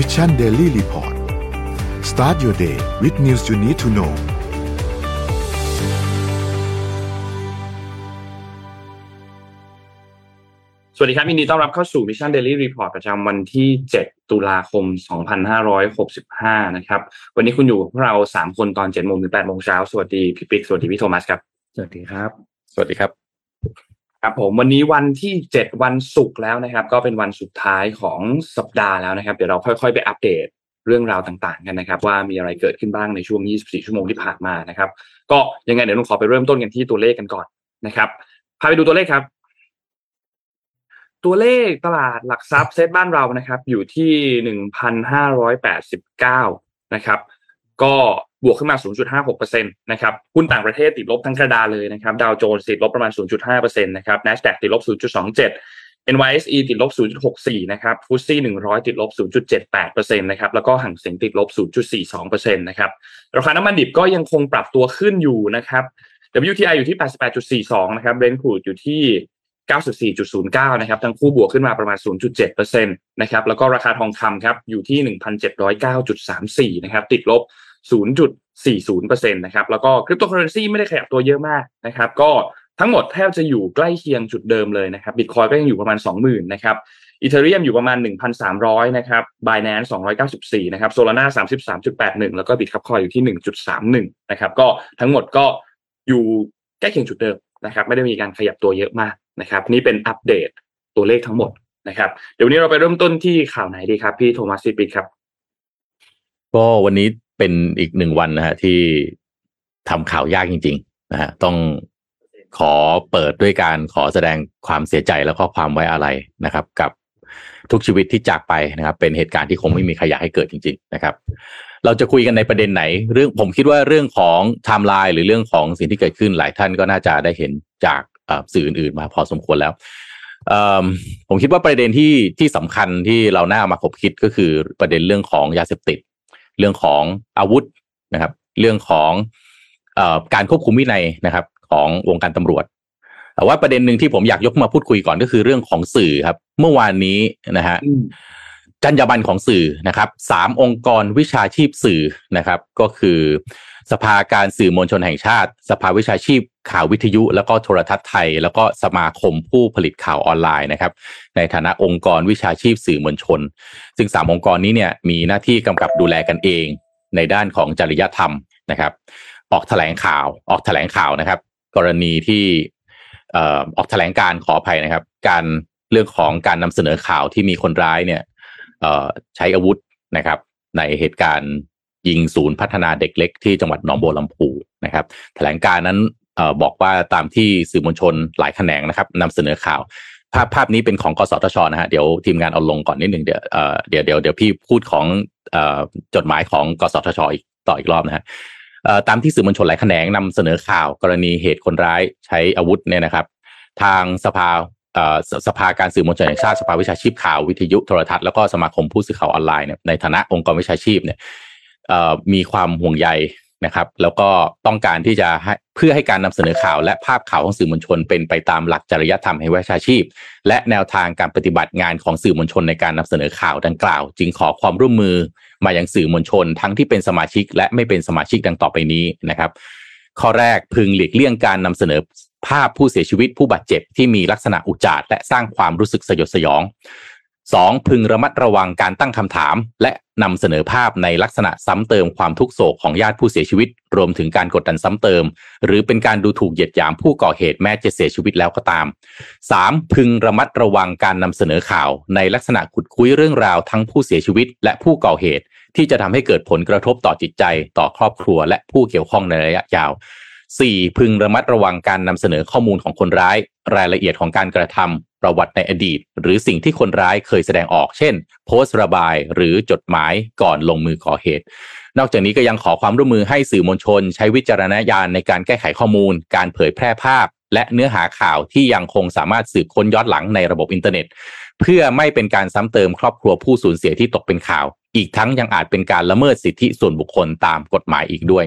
Mission Daily Report start your day with news you need to know สวัสดีครับยินดีต้อนรับเข้าสู่ Mission Daily Report ประจำวันที่ 7 ตุลาคม 2565 นะครับ วันนี้คุณอยู่กับพวกเรา 3 คนตอน7โมงถึง8โมงเช้า สวัสดีพี่ปิ๊ก สวัสดีพี่โทมัสครับ สวัสดีครับ สวัสดีครับ ครับผมวันนี้วันที่ 7 วันศุกร์แล้วนะครับ ก็เป็นวันสุดท้ายของสัปดาห์แล้วนะครับ เดี๋ยวเราค่อยๆ ไปอัปเดตเรื่องราวต่างๆกันนะครับ ว่ามีอะไรเกิดขึ้นบ้างในช่วง 24 ชั่วโมงที่ผ่านมานะครับ ก็ยังไงเดี๋ยวผมขอไปเริ่มต้นกันที่ตัวเลขกันก่อนนะครับพาไปดูตัวเลขครับ ตัวเลขตลาดหลักทรัพย์เซตบ้านเรานะครับ อยู่ที่หนึ่งพันห้าร้อยแปดสิบเก้านะครับ ก็ บวกขึ้นมา 0.56%นะครับ หุ้นต่างประเทศติดลบทั้งกระดาเลยนะครับ ดาวโจนส์ติดลบประมาณ 0.5%นะครับ NASDAQ ติดลบ 0.27 NYSE ติดลบ 0.64 นะครับฟุตซี่100 ติดลบ 0.78%นะครับ แล้วก็ห่างเสียงติดลบ 0.42%นะครับ ราคาน้ำมันดิบก็ยังคงปรับตัวขึ้นอยู่นะครับ WTI อยู่ที่ 88.42 นะครับ Brent crude อยู่ที่94.09 นะครับ ทั้งคู่บวกขึ้นมาประมาณ 0.7%นะครับ แล้วก็ราคาทองคำครับ อยู่ที่ 1,709.34 นะครับ ติดลบ 0.40%นะครับแล้วก็คริปโตเคอเรนซีไม่ได้ขยับตัวเยอะมากนะครับก็ทั้งหมดแทบจะอยู่ใกล้เคียงจุดเดิมเลยนะครับบิตคอยก็ยังอยู่ประมาณ 20,000นะครับ Ethereum อยู่ประมาณ 1,300นะครับ Binance 294นะครับ Solana 33.81แปดหนึ่งแล้วก็ Bitcoin อยอยู่ที่1.31นะครับก็ทั้งหมดก็อยู่ใกล้เคียงจุดเดิมนะครับไม่ได้มีการขยับตัวเยอะมากนะครับนี่เป็นอัปเดตตัวเลขทั้งหมดนะครับเดี๋ยววันนี้เราไปเริ่มต้นที่ข่าวไหนดีครับ พี่โทมัสพี่ปิ๊กครับ ก็วันนี้ เป็นอีกหนึ่งวันนะฮะที่ทำข่าวยากจริง ๆ นะฮะต้องขอเปิดด้วยการขอแสดงความเสียใจแล้วก็ความไว้อาลัยนะครับ กับทุกชีวิตที่จากไปนะครับ เป็นเหตุการณ์ที่คงไม่มีใครอยากให้เกิดจริง ๆ นะครับ เราจะคุยกันในประเด็นไหน เรื่องผมคิดว่าเรื่องของไทม์ไลน์หรือเรื่องของสิ่งที่เกิดขึ้นหลายท่านก็น่าจะได้เห็นจากสื่ออื่นๆมาพอสมควรแล้วผมคิดว่าประเด็นที่ที่สำคัญที่เราหน้ามาคบคิดก็คือประเด็นเรื่องของยาเสพติด เรื่องของอาวุธนะครับ เรื่องของอการควบคุมวินัยนะครับ ของวงการตำรวจแต่ว่าประเด็นหนึ่งที่ผมอยากยกมาพูดคุยก่อนก็คือเรื่องของสื่อครับ เมื่อวานนี้นะฮะจรรยาบรรณของสื่อนะครับสามองค์กรวิชาชีพสื่อนะครับ ก็คือ สภาการสื่อมวลชนแห่งชาติ สภาวิชาชีพข่าววิทยุ แล้วก็โทรทัศน์ไทย แล้วก็สมาคมผู้ผลิตข่าวออนไลน์นะครับ ในฐานะองค์กรวิชาชีพสื่อมวลชน ซึ่งสามองค์กรนี้เนี่ยมีหน้าที่กำกับดูแลกันเอง ในด้านของจริยธรรมนะครับ ออกแถลงข่าวออกแถลงข่าวนะครับ กรณีที่ออกแถลงการขออภัยนะครับ การเรื่องของการนำเสนอข่าวที่มีคนร้ายเนี่ยใช้อาวุธนะครับ ในเหตุการณ์ ยิงศูนย์พัฒนาเด็กเล็กที่จังหวัดหนองบัวลำพูนะครับ แถลงการนั้นอบอกว่าตามที่สื่อมวลชนหลายแขนงนะครับนำเสนอข่าว ภาพภาพนี้เป็นของกสทชนะฮะเดี๋ยวทีมงานเอาลงก่อนนิดหนึ่งเดี๋ยวเดี๋ยวเดี๋ยวเดี๋ยวพี่พูดของจดหมายของกสทชอีกต่ออีกรอบนะฮะตามที่สื่อมวลชนหลายแขนงนำเสนอข่าว กรณีเหตุคนร้ายใช้อาวุธเนี่ยนะครับ ทางสภาสภาการสื่อมวลชนแห่งชาติสภาวิชาชีพข่าววิทยุโทรทัศน์แล้วก็สมาคมผู้สื่อข่าวออนไลน์เนี่ยในฐานะองค์กรวิชาชีพเนี่ย มีความห่วงใยนะครับ แล้วก็ต้องการที่จะให้เพื่อให้การนำเสนอข่าวและภาพข่าวของสื่อมวลชน เป็นไปตามหลักจริยธรรมแห่งวิชาชีพ และแนวทางการปฏิบัติงานของสื่อมวลชนในการนำเสนอข่าวดังกล่าว จึงขอความร่วมมือมายังสื่อมวลชน ทั้งที่เป็นสมาชิก และไม่เป็นสมาชิกดังต่อไปนี้นะครับ ข้อแรกพึงหลีกเลี่ยงการนำเสนอภาพผู้เสียชีวิตผู้บาดเจ็บที่มีลักษณะอุจารและสร้างความรู้สึกสยดสยอง 2. พึงระมัดระวังการตั้งคำถาม และนำเสนอภาพในลักษณะซ้ำเติมความทุกโศกของญาติผู้เสียชีวิต รวมถึงการกดดันซ้ำเติม หรือเป็นการดูถูกเหยียดหยามผู้ก่อเหตุแม้จะเสียชีวิตแล้วก็ตาม 3. พึงระมัดระวังการนำเสนอข่าวในลักษณะขุดคุยเรื่องราวทั้งผู้เสียชีวิต และผู้ก่อเหตุ ที่จะทำให้เกิดผลกระทบต่อจิตใจ ต่อครอบครัว และผู้เกี่ยวข้องในระยะยาว 4. พึงระมัดระวังการนำเสนอข้อมูลของคนร้าย รายละเอียดของการกระทำ ประวัติในอดีต หรือสิ่งที่คนร้ายเคยแสดงออก เช่น โพสต์ระบายหรือจดหมายก่อนลงมือก่อเหตุ นอกจากนี้ก็ยังขอความร่วมมือให้สื่อมวลชน ใช้วิจารณญาณในการแก้ไขข้อมูล การเผยแพร่ภาพ และเนื้อหาข่าวที่ยังคงสามารถสืบค้นย้อนหลังในระบบอินเทอร์เน็ต เพื่อไม่เป็นการซ้ำเติมครอบครัวผู้สูญเสียที่ตกเป็นข่าวอีกทั้งยังอาจเป็นการละเมิดสิทธิส่วนบุคคลตามกฎหมายอีกด้วย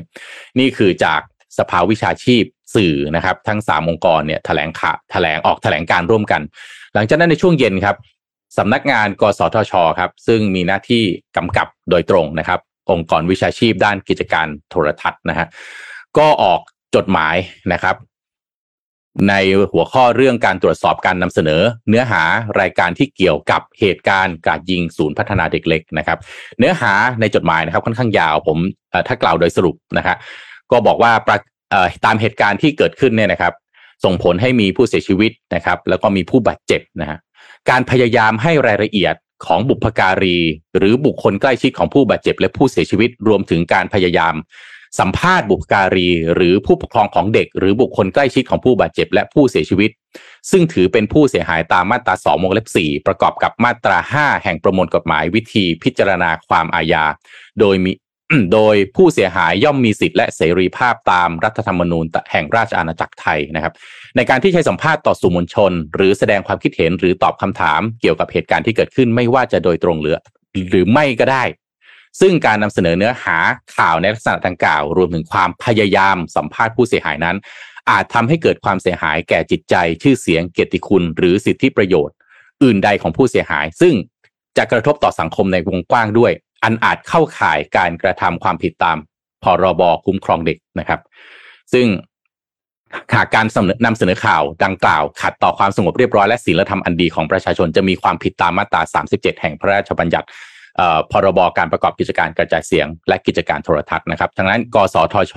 นี่คือจากสภาวิชาชีพ สื่อนะครับ ทั้งสามองค์กรเนี่ยแถลงข่าวแถลงออกแถลงการร่วมกัน หลังจากนั้นในช่วงเย็นครับสำนักงานกสทชครับซึ่งมีหน้าที่กำกับโดยตรงนะครับ องค์กรวิชาชีพด้านกิจการโทรทัศน์นะฮะก็ออกจดหมายนะครับ ในหัวข้อเรื่องการตรวจสอบการนำเสนอ เนื้อหารายการที่เกี่ยวกับเหตุการณ์การยิงศูนย์พัฒนาเด็กเล็กนะครับ เนื้อหาในจดหมายนะครับ ค่อนข้างยาวผมถ้ากล่าวโดยสรุปนะครับก็บอกว่า ตามเหตุการณ์ที่เกิดขึ้นเนี่ยนะครับ ส่งผลให้มีผู้เสียชีวิตนะครับ แล้วก็มีผู้บาดเจ็บนะฮะการพยายามให้รายละเอียดของบุพการี หรือบุคคลใกล้ชิดของผู้บาดเจ็บ และผู้เสียชีวิตรวมถึงการพยายามสัมภาษณ์บุพการี หรือผู้ปกครองของเด็ก หรือบุคคลใกล้ชิดของผู้บาดเจ็บ และผู้เสียชีวิต ซึ่งถือเป็นผู้เสียหายตามมาตรา2วงเล็บ4ประกอบกับมาตรา 5 แห่งประมวลกฎหมายวิธีพิจารณาความอาญา โดยมี โดยผู้เสียหายย่อมมีสิทธิและเสรีภาพตามรัฐธรรมนูญแห่งราชอาณาจักรไทยนะครับ ในการที่ใช้สัมภาษณ์ต่อสื่อมวลชน หรือแสดงความคิดเห็นหรือตอบคำถามเกี่ยวกับเหตุการณ์ที่เกิดขึ้นไม่ว่าจะโดยตรงหรือหรือไม่ก็ได้ ซึ่งการนำเสนอเนื้อหาข่าวในลักษณะดังกล่าว รวมถึงความพยายามสัมภาษณ์ผู้เสียหายนั้น อาจทำให้เกิดความเสียหายแก่จิตใจ ชื่อเสียงเกียรติคุณ หรือสิทธิประโยชน์ อื่นใดของผู้เสียหาย ซึ่งจะกระทบต่อสังคมในวงกว้างด้วย อันอาจเข้าข่ายการกระทำความผิดตามพรบคุ้มครองเด็กนะครับ ซึ่งหากการนำเสนอข่าวดังกล่าว ขัดต่อความสงบเรียบร้อยและศีลธรรมอันดีของประชาชนจะมีความผิดตามมาตรา 37 แห่งพระราชบัญญัติพรบการประกอบกิจการกระจายเสียง และกิจการโทรทัศน์นะครับทั้งนั้น กสทช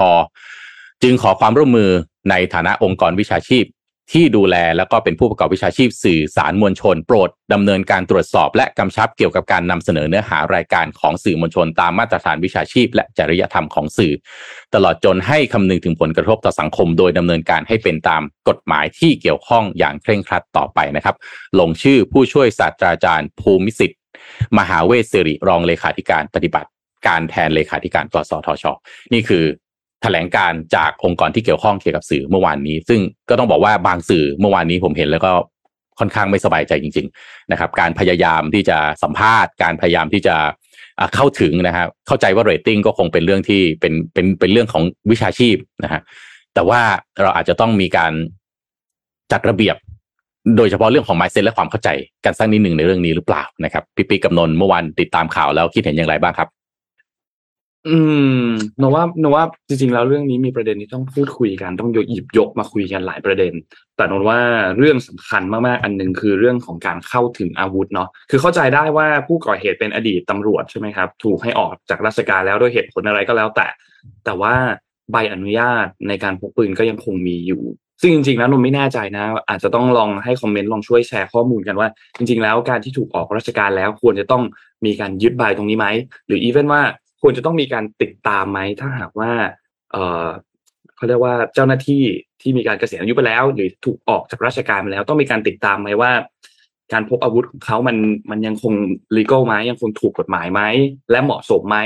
จึงขอความร่วมมือในฐานะองค์กรวิชาชีพ ที่ดูแลแล้วก็เป็นผู้ประกอบวิชาชีพสื่อสารมวลชน โปรดดำเนินการตรวจสอบ และกำชับเกี่ยวกับการนำเสนอเนื้อหารายการของสื่อมวลชน ตามมาตรฐานวิชาชีพ และจริยธรรมของสื่อ ตลอดจนให้คำนึงถึงผลกระทบต่อสังคม โดยดำเนินการให้เป็นตามกฎหมายที่เกี่ยวข้องอย่างเคร่งครัดต่อไปนะครับ ลงชื่อผู้ช่วยศาสตราจารย์ ภูมิสิทธิ์ มหาเวสสิริรองเลขาธิการปฏิบัติ การแทนเลขาธิการกสทช นี่คือ แถลงการจากองค์กรที่เกี่ยวข้องเกี่ยวกับสื่อเมื่อวานนี้ ซึ่งก็ต้องบอกว่าบางสื่อเมื่อวานนี้ผมเห็นแล้วก็ค่อนข้างไม่สบายใจจริง ๆ นะครับ การพยายามที่จะสัมภาษณ์ การพยายามที่จะเข้าถึงนะครับเข้าใจว่าเรตติ้งก็คงเป็นเรื่องที่เป็นเป็นเป็นเรื่องของวิชาชีพนะฮะแต่ว่าเราอาจจะต้องมีการจัดระเบียบ โดยเฉพาะเรื่องของไมเซ็ตและความเข้าใจกันสักนิดหนึ่งในเรื่องนี้หรือเปล่านะครับพี่ปีกับนนเมื่อวานติดตามข่าวแล้วคิดเห็นอย่างไรบ้างครับ อืมนว่าโนว่าจริงๆ แล้วเรื่องนี้มีประเด็นที่ต้องพูดคุยกันต้องหยิบยกมาคุยกันหลายประเด็น แต่นว่าเรื่องสำคัญมากๆอันหนึ่งคือเรื่องของการเข้าถึงอาวุธเนาะคือเข้าใจได้ว่าผู้ก่อเหตุเป็นอดีตตำรวจใช่ไหมครับ ถูกให้ออกจากราชการแล้วด้วยเหตุผลอะไรก็แล้วแต่ แต่ว่าใบอนุญาตในการพกปืนก็ยังคงมีอยู่ ซึ่งจริงๆแล้วนนไม่แน่ใจนะ อาจจะต้องลองให้คอมเมนต์ลองช่วยแชร์ข้อมูลกันว่า จริง ๆ แล้วการที่ถูกออกราชการแล้วควรจะต้องมีการยึดใบตรงนี้ไหมหรืออีเวนว่า ควรจะต้องมีการติดตามไหมถ้าหากว่าเออเขาเรียกว่าเจ้าหน้าที่ที่มีการเกษียณอายุไปแล้ว หรือถูกออกจากราชการไปแล้วต้องมีการติดตามไหมว่า การพกอาวุธของเขามันมันยังคง legal ไหมยังคงถูกกฎหมายไหมและเหมาะสมไหม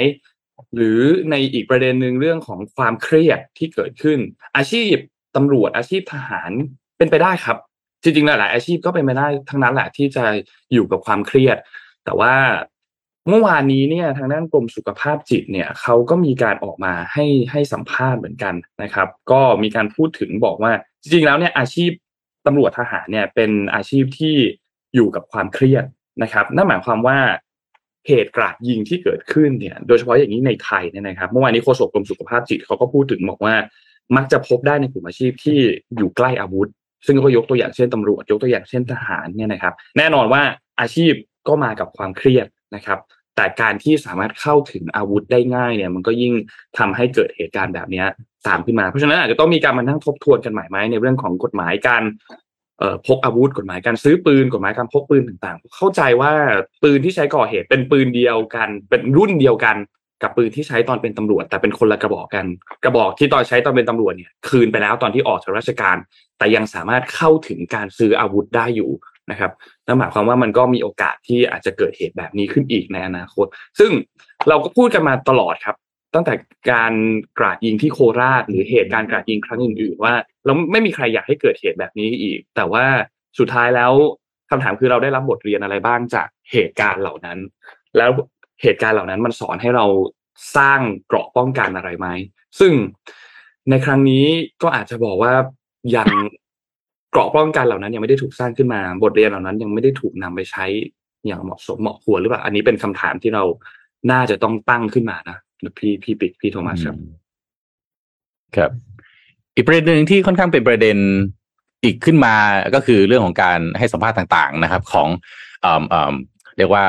หรือในอีกประเด็นหนึ่งเรื่องของความเครียดที่เกิดขึ้น อาชีพตำรวจอาชีพทหารเป็นไปได้ครับ จริงๆหลายอาชีพก็เป็นไปได้ทั้งนั้นแหละที่จะอยู่กับความเครียด แต่ว่า เมื่อวานนี้เนี่ยทางด้านกรมสุขภาพจิตเนี่ยเขาก็มีการออกมาให้ให้สัมภาษณ์เหมือนกันนะครับ ก็มีการพูดถึงบอกว่า จริงๆแล้วเนี่ยอาชีพตำรวจทหารเนี่ยเป็นอาชีพที่อยู่กับความเครียดนะครับ นั่นหมายความว่าเหตุกราดยิงที่เกิดขึ้นเนี่ยโดยเฉพาะอย่างนี้ในไทยเนี่ยนะครับเมื่อวานนี้โฆษกกรมสุขภาพจิตเขาก็พูดถึงบอกว่า มักจะพบได้ในกลุ่มอาชีพที่อยู่ใกล้อาวุธ ซึ่งก็ยกตัวอย่างเช่นตำรวจ ยกตัวอย่างเช่นทหารเนี่ยนะครับ แน่นอนว่าอาชีพก็มากับความเครียดนะครับ แต่การที่สามารถเข้าถึงอาวุธได้ง่ายเนี่ย มันก็ยิ่งทำให้เกิดเหตุการณ์แบบนี้ตามขึ้นมา เพราะฉะนั้นอาจจะต้องมีการมานั่งทบทวนกันใหม่ไหมในเรื่องของกฎหมายการพกอาวุธกฎหมายการซื้อปืนกฎหมายการพกปืนต่างๆ เข้าใจว่าปืนที่ใช้ก่อเหตุเป็นปืนเดียวกัน เป็นรุ่นเดียวกันกับปืนที่ใช้ตอนเป็นตำรวจ แต่เป็นคนละกระบอกกัน กระบอกที่ตอนใช้ตอนเป็นตำรวจเนี่ยคืนไปแล้วตอนที่ออกจากราชการ แต่ยังสามารถเข้าถึงการซื้ออาวุธได้อยู่ นะครับนั่นหมายความว่ามันก็มีโอกาสที่อาจจะเกิดเหตุแบบนี้ขึ้นอีกในอนาคต ซึ่งเราก็พูดกันมาตลอดครับ ตั้งแต่การกราดยิงที่โคราช หรือเหตุการณ์กราดยิงครั้งอื่นๆว่า เราไม่มีใครอยากให้เกิดเหตุแบบนี้อีก แต่ว่าสุดท้ายแล้วคำถามคือเราได้รับบทเรียนอะไรบ้างจากเหตุการณ์เหล่านั้น แล้วเหตุการณ์เหล่านั้นมันสอนให้เราสร้างเกราะป้องกันอะไรไหมซึ่งในครั้งนี้ก็อาจจะบอกว่ายัง เกราะป้องกันเหล่านั้นยังไม่ได้ถูกสร้างขึ้นมา บทเรียนเหล่านั้นยังไม่ได้ถูกนำไปใช้อย่างเหมาะสมเหมาะควรหรือเปล่า อันนี้เป็นคำถามที่เราน่าจะต้องตั้งขึ้นมานะพี่พี่ปิ๊กพี่โทมัสครับครับ อีกประเด็นหนึ่งที่ค่อนข้างเป็นประเด็นอีกขึ้นมาก็คือเรื่องของการให้สัมภาษณ์ต่าง ๆ นะครับ ของอเรียกว่า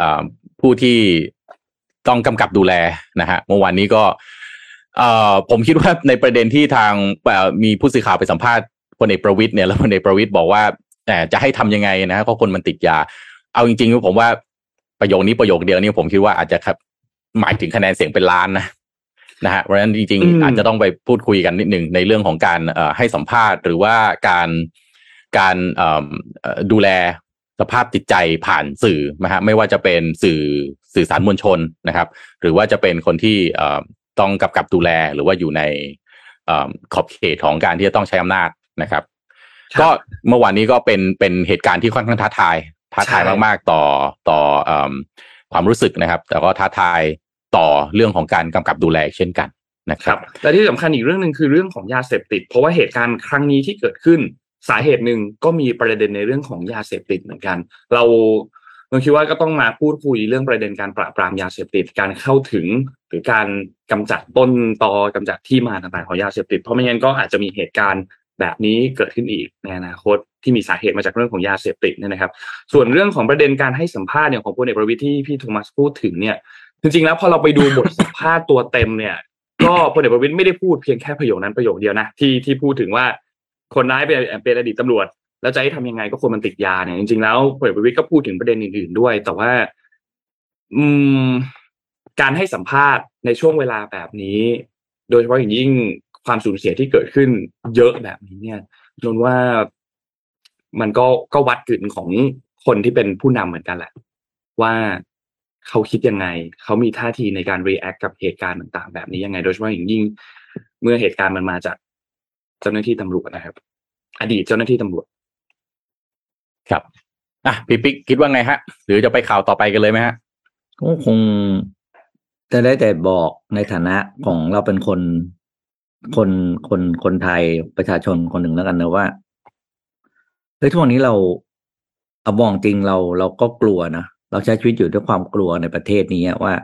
อ่าผู้ที่ต้องกำกับดูแลนะฮะเมื่อวานนี้ก็เออผมคิดว่าในประเด็นที่ทางมีผู้สื่อข่าวไปสัมภาษณ์ พลเอกประวิตยเนี่ยแล้วพลเอกประวิตยบอกว่าจะให้ทำยังไงนะเพราะคนมันติดยา เอาจริงๆผมว่าประโยคนี้ประโยคเดียวนี้ผมคิดว่าอาจจะหมายถึงคะแนนเสียงเป็นล้านนะนะฮะเพราะฉะนั้นจริงๆอาจจะต้องไปพูดคุยกันนิดหนึ่งในเรื่องของการให้สัมภาษณ์ หรือว่าการการดูแลสภาพจิตใจผ่านสื่อนะฮะไม่ว่าจะเป็นสื่อสื่อสารมวลชนนะครับ หรือว่าจะเป็นคนที่ต้องกับกับดูแลหรือว่าอยู่ในขอบเขตของการที่จะต้องใช้อำนาจ นะครับ ก็เมื่อวานนี้ก็เป็นเป็นเหตุการณ์ที่ค่อนข้างท้าทายท้าทายมาก ๆ ต่อต่อความรู้สึกนะครับ แต่ก็ท้าทายต่อเรื่องของการกำกับดูแลเช่นกันนะครับและที่สำคัญอีกเรื่องหนึ่งคือเรื่องของยาเสพติด เพราะว่าเหตุการณ์ครั้งนี้ที่เกิดขึ้นสาเหตุหนึ่งก็มีประเด็นในเรื่องของยาเสพติดเหมือนกัน เราเราคิดว่าก็ต้องมาพูดคุยเรื่องประเด็นการปราบปรามยาเสพติดการเข้าถึง หรือการกำจัดต้นตอกำจัดที่มาต่างๆของยาเสพติด เพราะไม่งั้นก็อาจจะมีเหตุการณ์ แบบนี้เกิดขึ้นอีกในอนาคตที่มีสาเหตุมาจากเรื่องของยาเสพติดเนี่ยนะครับ ส่วนเรื่องของประเด็นการให้สัมภาษณ์เนี่ยของพลเอกประวิทย์ที่พี่โทมัสพูดถึงเนี่ย จริงๆแล้วพอเราไปดูบทสัมภาษณ์ตัวเต็มเนี่ย ก็พลเอกประวิตยไม่ได้พูดเพียงแค่ประโยคนั้นประโยคเดียวนะที่ที่พูดถึงว่าคนร้ายเป็นเป็นอดีตตำรวจ แล้วจะให้ทำยังไงก็คนมันติดยาเนี่ยจริงๆแล้วพลเอกประวิตยก็พูดถึงประเด็นอื่นๆด้วย แต่ว่า อืม การให้สัมภาษณ์ในช่วงเวลาแบบนี้ โดยเฉพาะอย่างยิ่ง ความสูญเสียที่เกิดขึ้นเยอะแบบนี้เนี่ยนนว่ามันก็ก็วัดกึ๋นของคนที่เป็นผู้นำเหมือนกันแหละ ว่าเขาคิดยังไง เขามีท่าทีในการ react กับเหตุการณ์ต่างๆ แบบนี้ยังไง โดยเฉพาะอย่างยิ่ง เมื่อเหตุการณ์มันมาจากเจ้าหน้าที่ตำรวจนะครับ อดีตเจ้าหน้าที่ตำรวจ ครับอะพี่ปิ๊กคิดว่าไงฮะ หรือจะไปข่าวต่อไปกันเลยไหมฮะก็คงจะได้แต่บอกในฐานะของเราเป็นคน คนคนคนไทยประชาชนคนหนึ่งแล้วกันนะว่าเฮ้ยทุกวันนี้เราเอาบองจริงเราเราก็กลัวนะเราใช้ชีวิตอยู่ด้วยความกลัวในประเทศนี้ว่า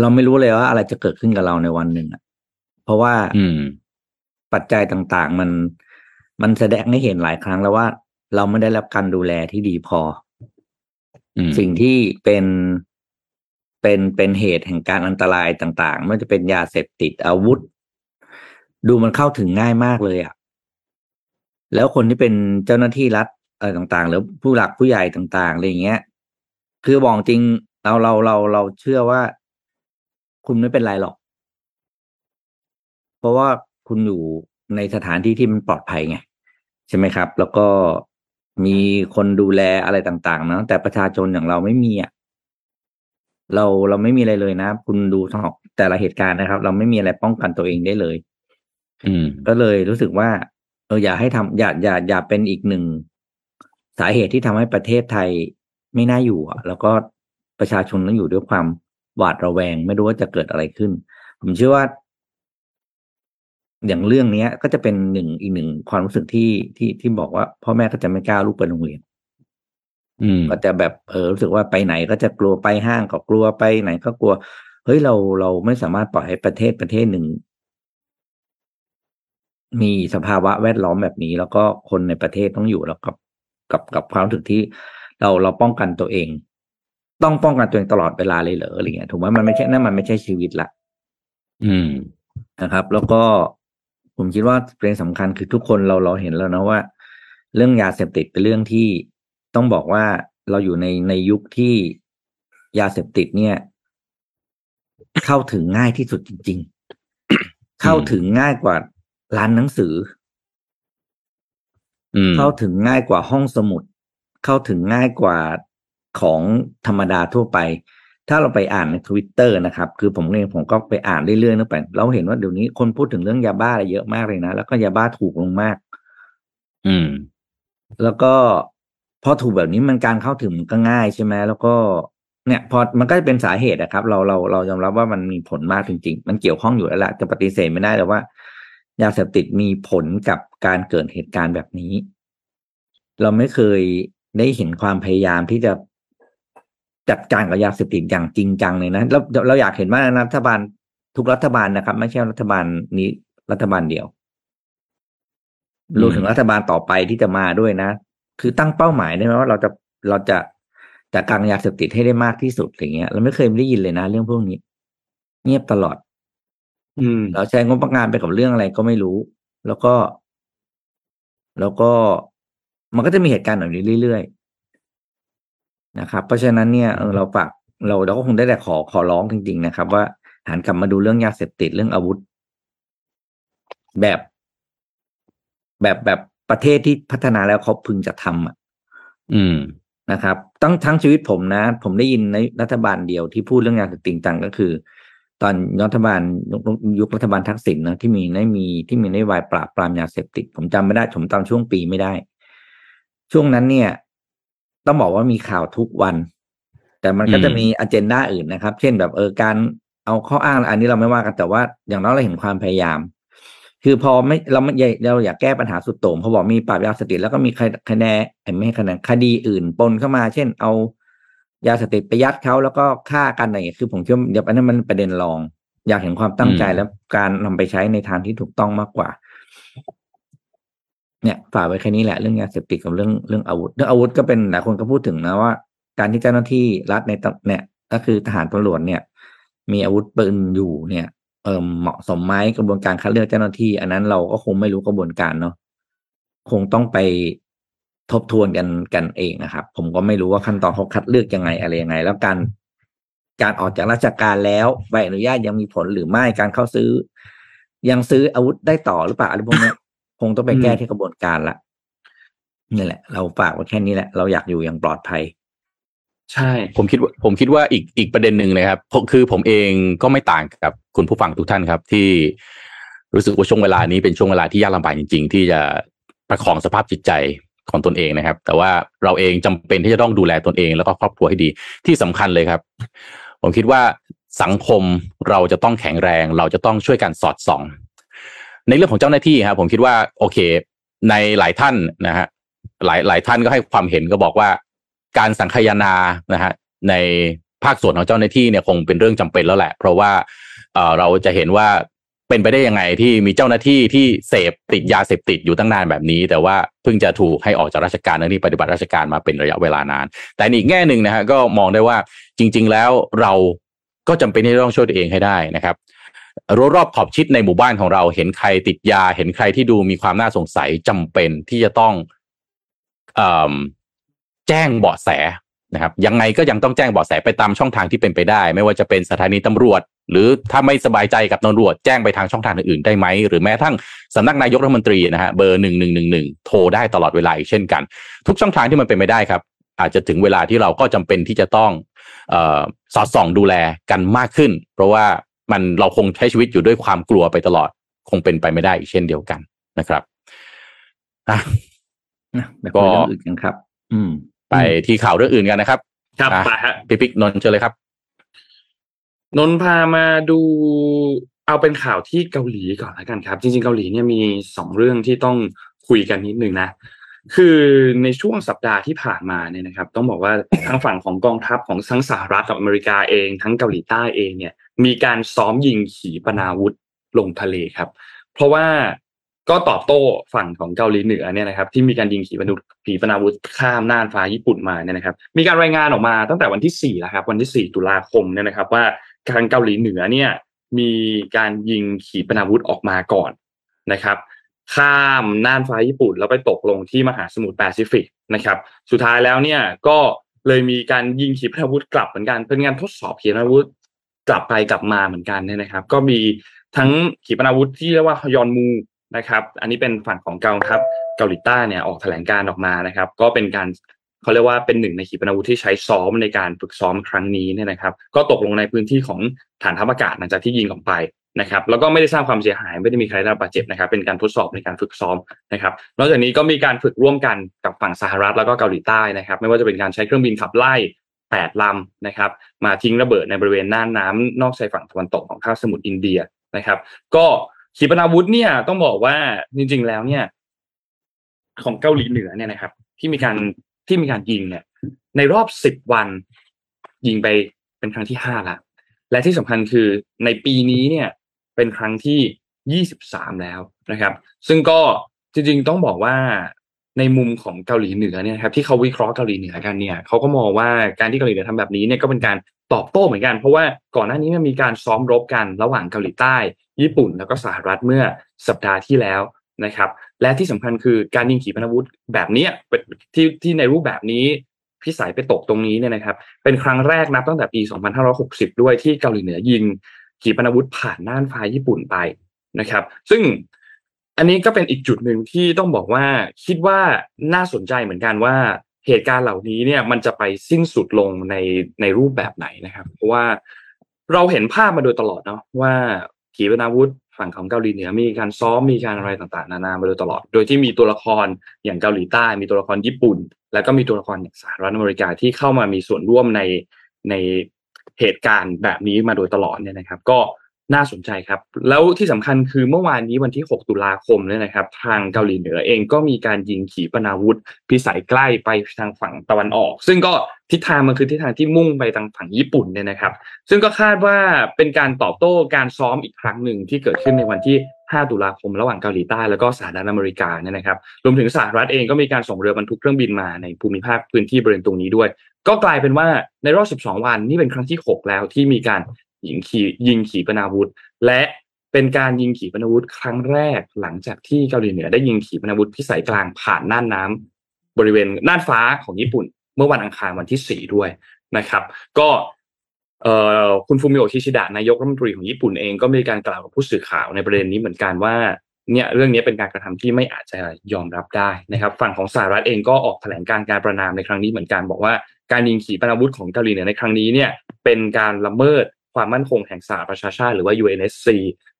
เราไม่รู้เลยว่าอะไรจะเกิดขึ้นกับเราในวันหนึ่งอะ เพราะว่า อืม ปัจจัยต่างๆ มันมันแสดงให้เห็นหลายครั้งแล้วว่า เราไม่ได้รับการดูแลที่ดีพอสิ่งที่เป็นเป็นเป็นเหตุแห่งการอันตรายต่าง ๆ ไม่ว่าจะเป็นยาเสพติดอาวุธ ดูมันเข้าถึงง่ายมากเลยอะ่ะ แล้วคนที่เป็นเจ้าหน้าที่รัฐอะไรต่างๆ หรือผู้หลักผู้ใหญ่ต่างๆอะไรอย่างเงี้ย คือบอกจริงเราเราเราเราเชื่อว่า คุณไม่เป็นไรหรอก เพราะว่าคุณอยู่ในสถานที่ที่มันปลอดภัยไงใช่ไหมครับ แล้วก็มีคนดูแลอะไรต่างๆนะแต่ประชาชนอย่างเราไม่มีอะเราเราไม่มีอะไรเลยนะ คุณดูทั้งแต่ละเหตุการณ์นะครับ เราไม่มีอะไรป้องกันตัวเองได้เลย ก็เลยรู้สึกว่าเอออย่าให้ทำอย่าอย่าอย่าเป็นอีกหนึ่งสาเหตุที่ทำให้ประเทศไทยไม่น่าอยู่อะแล้วก็ประชาชนต้องอยู่ด้วยความหวาดระแวง ไม่รู้ว่าจะเกิดอะไรขึ้น ผมเชื่อว่า อย่างเรื่องเนี้ย ก็จะเป็นหนึ่งอีกหนึ่งความรู้สึกที่ที่ที่บอกว่า พ่อแม่ก็จะไม่กล้าลูกไปโรงเรียนอืมก็จะแบบเออรู้สึกว่าไปไหนก็จะกลัวไปห้างก็กลัวไปไหนก็กลัว เฮ้ยเราเราไม่สามารถปล่อยให้ประเทศประเทศหนึ่ง มีสภาวะแวดล้อมแบบนี้ แล้วก็คนในประเทศต้องอยู่แล้วกับกับกับความรู้สึกที่เราเราป้องกันตัวเอง ต้องป้องกันตัวเองตลอดเวลาเลยเหรออะไรเงี้ยถูกไหมมันไม่ใช่นั่นมันไม่ใช่ชีวิตละอืมนะครับ แล้วก็ผมคิดว่าประเด็นสำคัญคือทุกคนเราเราเห็นแล้วนะว่า เรื่องยาเสพติดเป็นเรื่องที่ต้องบอกว่าเราอยู่ในในยุคที่ยาเสพติดเนี่ย เข้าถึงง่ายที่สุดจริง ๆ เข้าถึงง่ายกว่า ร้านหนังสือเข้าถึงง่ายกว่าห้องสมุด เข้าถึงง่ายกว่าของธรรมดาทั่วไป ถ้าเราไปอ่านในทวิตเตอร์นะครับ คือผมเองผมก็ไปอ่านเรื่อยๆนะไปเราเห็นว่าเดี๋ยวนี้คนพูดถึงเรื่องยาบ้าอะไรเยอะมากเลยนะ แล้วก็ยาบ้าถูกลงมาก อืม แล้วก็พอถูกแบบนี้มันการเข้าถึงมันก็ง่ายใช่ไหมแล้วก็เนี่ยพอมันก็จะเป็นสาเหตุนะครับ เราเราเรายอมรับว่ามันมีผลมากจริง ๆ มันเกี่ยวข้องอยู่แล้วแหละจะปฏิเสธไม่ได้เลยว่า ยาเสพติดมีผลกับการเกิดเหตุการณ์แบบนี้ เราไม่เคยได้เห็นความพยายามที่จะจัดการกับยาเสพติดอย่างจริงจังเลยนะแล้วเราอยากเห็นว่ารัฐบาลทุกรัฐบาลนะครับ ไม่ใช่รัฐบาลนี้รัฐบาลเดียวรวมถึงรัฐบาลต่อไปที่จะมาด้วยนะ คือตั้งเป้าหมายได้ไหมว่าเราจะเราจะจัดการยาเสพติดให้ได้มากที่สุดอย่างเงี้ย เราไม่เคยได้ยินเลยนะ เรื่องพวกนี้ เงียบตลอด อืมเราใช้งบประมาณไปกับเรื่องอะไรก็ไม่รู้ แล้วก็ แล้วก็มันก็จะมีเหตุการณ์แบบนี้เรื่อยๆนะครับ เพราะฉะนั้นเนี่ยเออเราฝากเราเราก็คงได้แต่ขอขอร้องจริง ๆ นะครับ ว่าหันกลับมาดูเรื่องยาเสพติดเรื่องอาวุธ แบบ แบบแบบประเทศที่พัฒนาแล้วเขาพึงจะทำอะ อืมนะครับ ตั้งทั้งชีวิตผมนะ ผมได้ยินในรัฐบาลเดียวที่พูดเรื่องยาเสพติดต่างก็คือ ตอนรัฐบาลยุครัฐบาลทักษิณนะที่มีได้มีที่มีนโยบายปราบปรามยาเสพติด ผมจำไม่ได้ผมจำช่วงปีไม่ได้ ช่วงนั้นเนี่ย ต้องบอกว่ามีข่าวทุกวัน แต่มันก็จะมีอเจนดาอื่นนะครับ เช่นแบบเออการเอาข้ออ้างอันนี้เราไม่ว่ากันแต่ว่าอย่างน้อยเราเห็นความพยายาม คือพอไม่เราไม่เราอยากแก้ปัญหาสุดโต่งพอบอกมีปราบยาเสพติดแล้วก็มีคะแนนไม่คะแนนคดีอื่นปนเข้ามา เช่น เอา ยาเสพติดไปยัดเขาแล้วก็ฆ่ากันอะไรคือผมคิดว่าเดี๋ยวอันนั้นมันประเด็นรอง อยากเห็นความตั้งใจแล้วการนำไปใช้ในทางที่ถูกต้องมากกว่า เนี่ยฝากไว้แค่นี้แหละเรื่องยาเสพติดกับเรื่องเรื่องอาวุธเรื่องอาวุธก็เป็นหลายคนก็พูดถึงนะว่า การที่เจ้าหน้าที่รัฐในเนี่ย ก็คือทหารตำรวจเนี่ย มีอาวุธปืนอยู่เนี่ยเออเหมาะสมไหมกระบวนการคัดเลือกเจ้าหน้าที่ อันนั้นเราก็คงไม่รู้กระบวนการเนาะคงต้องไป ทบทวนกันกันเองนะครับ ผมก็ไม่รู้ว่าขั้นตอนเขาคัดเลือกยังไงอะไรยังไง แล้วการการออกจากราชการแล้วใบอนุญาตยังมีผลหรือไม่การเข้าซื้อ ยังซื้ออาวุธได้ต่อหรือเปล่าอะไรพวกนี้คงต้องไปแก้ที่กระบวนการละนี่แหละ เราฝากไว้แค่นี้แหละ เราอยากอยู่อย่างปลอดภัย ใช่ ผมคิดว่าผมคิดว่าอีกอีกประเด็นหนึ่งนะครับคือผมเองก็ไม่ต่างกับคุณผู้ฟังทุกท่านครับ ที่รู้สึกว่าช่วงเวลานี้เป็นช่วงเวลาที่ยากลำบากจริง ๆ ที่จะประคองสภาพจิตใจ ของตนเองนะครับ แต่ว่าเราเองจำเป็นที่จะต้องดูแลตนเอง แล้วก็ครอบครัวให้ดีที่สำคัญเลยครับ ผมคิดว่าสังคมเราจะต้องแข็งแรง เราจะต้องช่วยกันสอดส่อง ในเรื่องของเจ้าหน้าที่ครับผมคิดว่าโอเค ในหลายท่านนะฮะหลายหลายท่านก็ให้ความเห็นก็บอกว่า การสังคายนานะฮะในภาคส่วนของเจ้าหน้าที่เนี่ยคงเป็นเรื่องจำเป็นแล้วแหละ เพราะว่าเราจะเห็นว่า เป็นไปได้ยังไงที่มีเจ้าหน้าที่ที่เสพติดยาเสพติดอยู่ตั้งนานแบบนี้ แต่ว่าเพิ่งจะถูกให้ออกจากราชการนั่นนี่ปฏิบัติราชการมาเป็นระยะเวลานาน แต่อีกแง่หนึ่งนะฮะก็มองได้ว่าจริง ๆ แล้วเราก็จำเป็นที่ต้องช่วยตัวเองให้ได้นะครับรอบขอบชิดในหมู่บ้านของเราเห็นใครติดยา เห็นใครที่ดูมีความน่าสงสัยจำเป็นที่จะต้องแจ้งเบาะแส นะครับยังไงก็ยังต้องแจ้งเบาะแสไปตามช่องทางที่เป็นไปได้ ไม่ว่าจะเป็นสถานีตำรวจ หรือถ้าไม่สบายใจกับตำรวจแจ้งไปทางช่องทางอื่นๆได้ไหม หรือแม้ทั้งสำนักนายกรัฐมนตรีนะฮะเบอร์หนึ่งหนึ่งหนึ่งหนึ่งโทรได้ตลอดเวลาอีกเช่นกัน ทุกช่องทางที่มันเป็นไปได้ครับ อาจจะถึงเวลาที่เราก็จำเป็นที่จะต้องอสอดส่องดูแลกันมากขึ้น เพราะว่ามันเราคงใช้ชีวิตอยู่ด้วยความกลัวไปตลอดคงเป็นไปไม่ได้อีกเช่นเดียวกันนะครับอะก็อื่นกันครับ อืม ไปที่ข่าวเรื่องอื่นกันนะครับ ครับไปฮะพี่ปิ๊กนนเชิญเลยครับ นนพามาดูเอาเป็นข่าวที่เกาหลีก่อนแล้วกันครับ จริง ๆ เกาหลีเนี่ยมีสองเรื่องที่ต้องคุยกันนิดนึงนะ คือในช่วงสัปดาห์ที่ผ่านมาเนี่ยนะครับ ต้องบอกว่าทั้งฝั่งของกองทัพของทั้งสหรัฐกับอเมริกาเอง ทั้งเกาหลีใต้เองเนี่ย มีการซ้อมยิงขีปนาวุธลงทะเลครับ เพราะว่า ก็ตอบโต้ฝั่งของเกาหลีเหนือเนี่ยนะครับที่มีการยิงขีปนาวุธขีปนาวุธข้ามน่านฟ้าญี่ปุ่นมาเนี่ยนะครับมีการรายงานออกมาตั้งแต่วันที่สี่แล้วครับวันที่สี่ตุลาคมเนี่ยนะครับว่าทางเกาหลีเหนือเนี่ยมีการยิงขีปนาวุธออกมาก่อนนะครับ ข้ามน่านฟ้าญี่ปุ่นแล้วไปตกลงที่มหาสมุทรแปซิฟิกนะครับสุดท้ายแล้วเนี่ยก็เลยมีการยิงขีปนาวุธกลับเหมือนกันเป็นงานทดสอบขีปนาวุธกลับไปกลับมาเหมือนกันเนี่ยนะครับ ก็มีทั้งขีปนาวุธที่เรียกว่าฮยอนมู นะครับ อันนี้เป็นฝั่งของเกองทัพเกาหลีใต้เนี่ยออกแถลงการออกมานะครับ ก็เป็นการเขาเรียกว่าเป็นหนึ่งในขีปนาวุธที่ใช้ซ้อมในการฝึกซ้อมครั้งนี้เนี่ยนะครับ ก็ตกลงในพื้นที่ของฐานทัพอากาศหลังจากที่ยิงออกไปนะครับ แล้วก็ไม่ได้สร้างความเสียหายไม่ได้มีใครได้รับบาดเจ็บนะครับ เป็นการทดสอบในการฝึกซ้อมนะครับ นอกจากนี้ก็มีการฝึกร่วมกันกับฝั่งสหรัฐแล้วก็เกาหลีใต้นะครับ ไม่ว่าจะเป็นการใช้เครื่องบินขับไล่แปดลำนะครับ มาทิ้งระเบิดในบริเวณน่านน้านอกชายฝั่งตะวันตกของคาบสมุทรอินเดียนะครับ ก็ ขีปนาวุธเนี่ยต้องบอกว่าจริง ๆ แล้วเนี่ย ของเกาหลีเหนือเนี่ยนะครับ ที่มีการที่มีการยิงเนี่ย ในรอบสิบวัน ยิงไปเป็นครั้งที่ห้าละและที่สำคัญคือในปีนี้เนี่ย เป็นครั้งที่ยี่สิบสามแล้วนะครับ ซึ่งก็จริง ๆ ต้องบอกว่าในมุมของเกาหลีเหนือเนี่ยครับที่เขาวิเคราะห์เกาหลีเหนือกันเนี่ยเขาก็มองว่าการที่เกาหลีเหนือทำแบบนี้เนี่ยก็เป็นการตอบโต้เหมือนกัน เพราะว่าก่อนหน้านี้มันมีการซ้อมรบกันระหว่างเกาหลีใต้ ญี่ปุ่นแล้วก็สหรัฐเมื่อสัปดาห์ที่แล้วนะครับ และที่สำคัญคือการยิงขีปนาวุธแบบนี้ที่ที่ในรูปแบบนี้พิสัยไปตกตรงนี้เนี่ยนะครับ เป็นครั้งแรกนับตั้งแต่ปี 2560 ด้วยที่เกาหลีเหนือยิงขีปนาวุธผ่านน่านฟ้าญี่ปุ่นไปนะครับ ซึ่งอันนี้ก็เป็นอีกจุดหนึ่งที่ต้องบอกว่าคิดว่าน่าสนใจเหมือนกันว่าเหตุการณ์เหล่านี้เนี่ยมันจะไปสิ้นสุดลงในในรูปแบบไหนนะครับ เพราะว่าเราเห็นภาพมาโดยตลอดเนาะว่า ขีปนาวุธฝั่งของเกาหลีเหนือมีการซ้อมมีการอะไรต่างๆ นานามาโดยตลอด โดยที่มีตัวละครอย่างเกาหลีใต้ มีตัวละครญี่ปุ่น แล้วก็มีตัวละครอย่างสหรัฐอเมริกาที่เข้ามามีส่วนร่วมในในเหตุการณ์แบบนี้มาโดยตลอดเนี่ยนะครับ ก็ น่าสนใจครับ แล้วที่สำคัญคือเมื่อวานนี้วันที่ 6 ตุลาคมเนี่ยนะครับ ทางเกาหลีเหนือเองก็มีการยิงขีปนาวุธ พิสัยใกล้ไปทางฝั่งตะวันออก ซึ่งก็ทิศทางมันคือทิศทางที่มุ่งไปทางฝั่งญี่ปุ่นเนี่ยนะครับ ซึ่งก็คาดว่าเป็นการตอบโต้การซ้อมอีกครั้งหนึ่งที่เกิดขึ้นในวันที่ 5 ตุลาคมระหว่างเกาหลีใต้แล้วก็สหรัฐอเมริกาเนี่ยนะครับ รวมถึงสหรัฐเองก็มีการส่งเรือบรรทุกเครื่องบินมาในภูมิภาคพื้นที่บริเวณตรงนี้ด้วย ก็กลายเป็นว่าในรอบ 12 วันนี่เป็นครั้งที่ 6 แล้วที่มีการ ยิงขียิงขีปนาวุธ และเป็นการยิงขีปนาวุธครั้งแรกหลังจากที่เกาหลีเหนือได้ยิงขีปนาวุธพิสัยกลางผ่านน่านน้ำบริเวณน่านฟ้าของญี่ปุ่น เมื่อวันอังคารวันที่สี่ด้วยนะครับ ก็เอคุณฟูมิโอคิชิดะนายกรัฐมนตรีของญี่ปุ่นเองก็มีการกล่าวกับผู้สื่อข่าวในประเด็นนี้เหมือนกันว่าเนี่ยเรื่องนี้เป็นการกระทำที่ไม่อาจจะยอมรับได้นะครับ ฝั่งของสหรัฐเองก็ออกแถลงการการประนามในครั้งนี้เหมือนกันบอกว่าการยิงขีปนาวุธของเกาหลีเหนือในครั้งนี้เนี่ยเป็นการละเมิด ความมั่นคงแห่งสหประชาชาติหรือว่า UNSC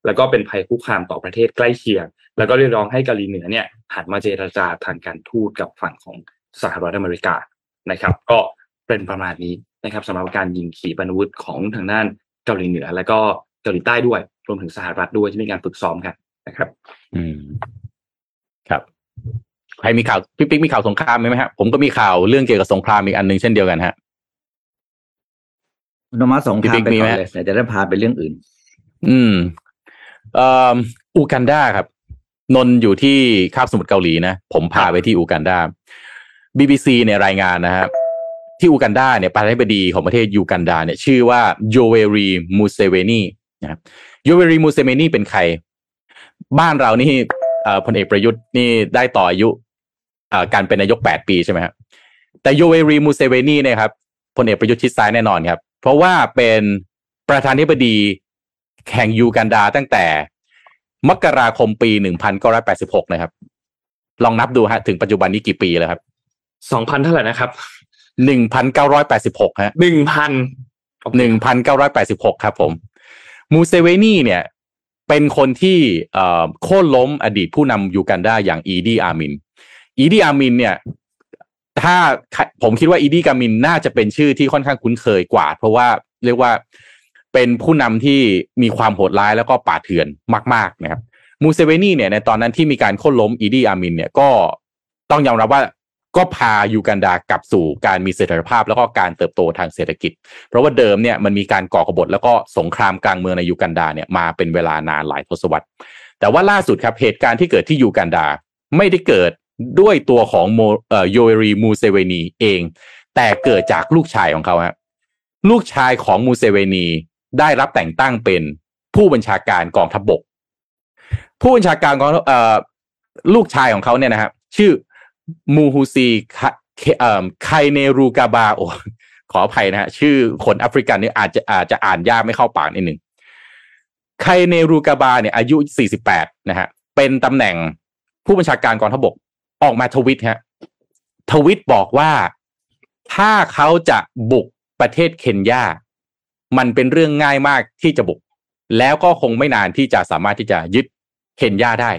แล้วก็เป็นภัยคุกคามต่อประเทศใกล้เคียง แล้วก็เรียกร้องให้เกาหลีเหนือเนี่ยหันมาเจรจาทางการทูตกับฝั่งของสหรัฐอเมริกานะครับ ก็เป็นประมาณนี้นะครับสำหรับการยิงขีปนาวุธของทางด้านเกาหลีเหนือ แล้วก็เกาหลีใต้ด้วย รวมถึงสหรัฐด้วยที่มีการฝึกซ้อมกันนะครับ อืมครับใครมีข่าวพี่ปิ๊กมีข่าวสงครามไหมครับผมก็มีข่าวเรื่องเกี่ยวกับสงครามอีกอันหนึ่งเช่นเดียวกันฮะ นมาสงครามไปก่อนเลยแต่จะได้พาไปเรื่องอื่น อืมเอ่ออูกันดาครับ นนอยู่ที่คาบสมุทรเกาหลีนะ ผมพาไปที่อูกันดา BBC เนี่ยรายงานนะครับที่อูกันดาเนี่ยประธานาธิบดีของประเทศยูกันดาเนี่ยชื่อว่าโยเวรีมูเซเวนีนะครับโยเวรีมูเซเวนีเป็นใคร บ้านเรานี่พลเอกประยุทธ์นี่ได้ต่ออายุการเป็นนายกแปดปีใช่ไหมครับแต่โยเวรีมูเซเวนีเนี่ยครับพลเอกประยุทธ์ชิดซ้ายแน่นอนครับ เพราะว่าเป็นประธานาธิบดีแข่งยูกันดาตั้งแต่มกราคมปีหนึ่งพันเก้าร้อยแปดสิบหกนะครับ ลองนับดูฮะ ถึงปัจจุบันนี้กี่ปีแล้วครับสองพันเท่าไหร่นะครับหนึ่งพันเก้าร้อยแปดสิบหกฮะหนึ่งพันหนึ่งพันเก้าร้อยแปดสิบหกครับผม มูเซเวนีเนี่ย เป็นคนที่โค่นล้มอดีตผู้นำยูกันดาอย่างอีดีอามิน อีดีอามินเนี่ย ถ้าผมคิดว่าอีดีกามินน่าจะเป็นชื่อที่ค่อนข้างคุ้นเคยกว่า เพราะว่าเรียกว่าเป็นผู้นำที่มีความโหดร้ายแล้วก็ป่าเถื่อนมาก ๆ นะครับมูเซเวนีเนี่ยในตอนนั้นที่มีการโค่นล้มอีดีอามินเนี่ยก็ต้องยอมรับว่าก็พายูกันดากลับสู่การมีเสถียรภาพแล้วก็การเติบโตทางเศรษฐกิจ เพราะว่าเดิมเนี่ยมันมีการก่อกบฏแล้วก็สงครามกลางเมืองในยูกันดาเนี่ยมาเป็นเวลานานหลายทศวรรษ แต่ว่าล่าสุดครับเหตุการณ์ที่เกิดที่ยูกันดาไม่ได้เกิด ด้วยตัวของโมโยเอรีมูเซเวนีเอง แต่เกิดจากลูกชายของเขาฮะลูกชายของมูเซเวนีได้รับแต่งตั้งเป็นผู้บัญชาการกองทัพบบก ผู้บัญชาการของลูกชายของเขาเนี่ยนะครับชื่อมูฮูซีไคเนรูกาบาโอขออภัยนะฮะชื่อคนแอฟริกันนี่อาจจะอาจจะอ่านยากไม่เข้าปากนิดหนึ่งไคเนรูกาบาเนี่ยอายุ 48 นะฮะเป็นตำแหน่งผู้บัญชาการกองทัพบก ออกมาทวิตฮะทวิตบอกว่าถ้าเขาจะบุกประเทศเคนยา มันเป็นเรื่องง่ายมากที่จะบุก แล้วก็คงไม่นานที่จะสามารถที่จะยึดเคนยาได้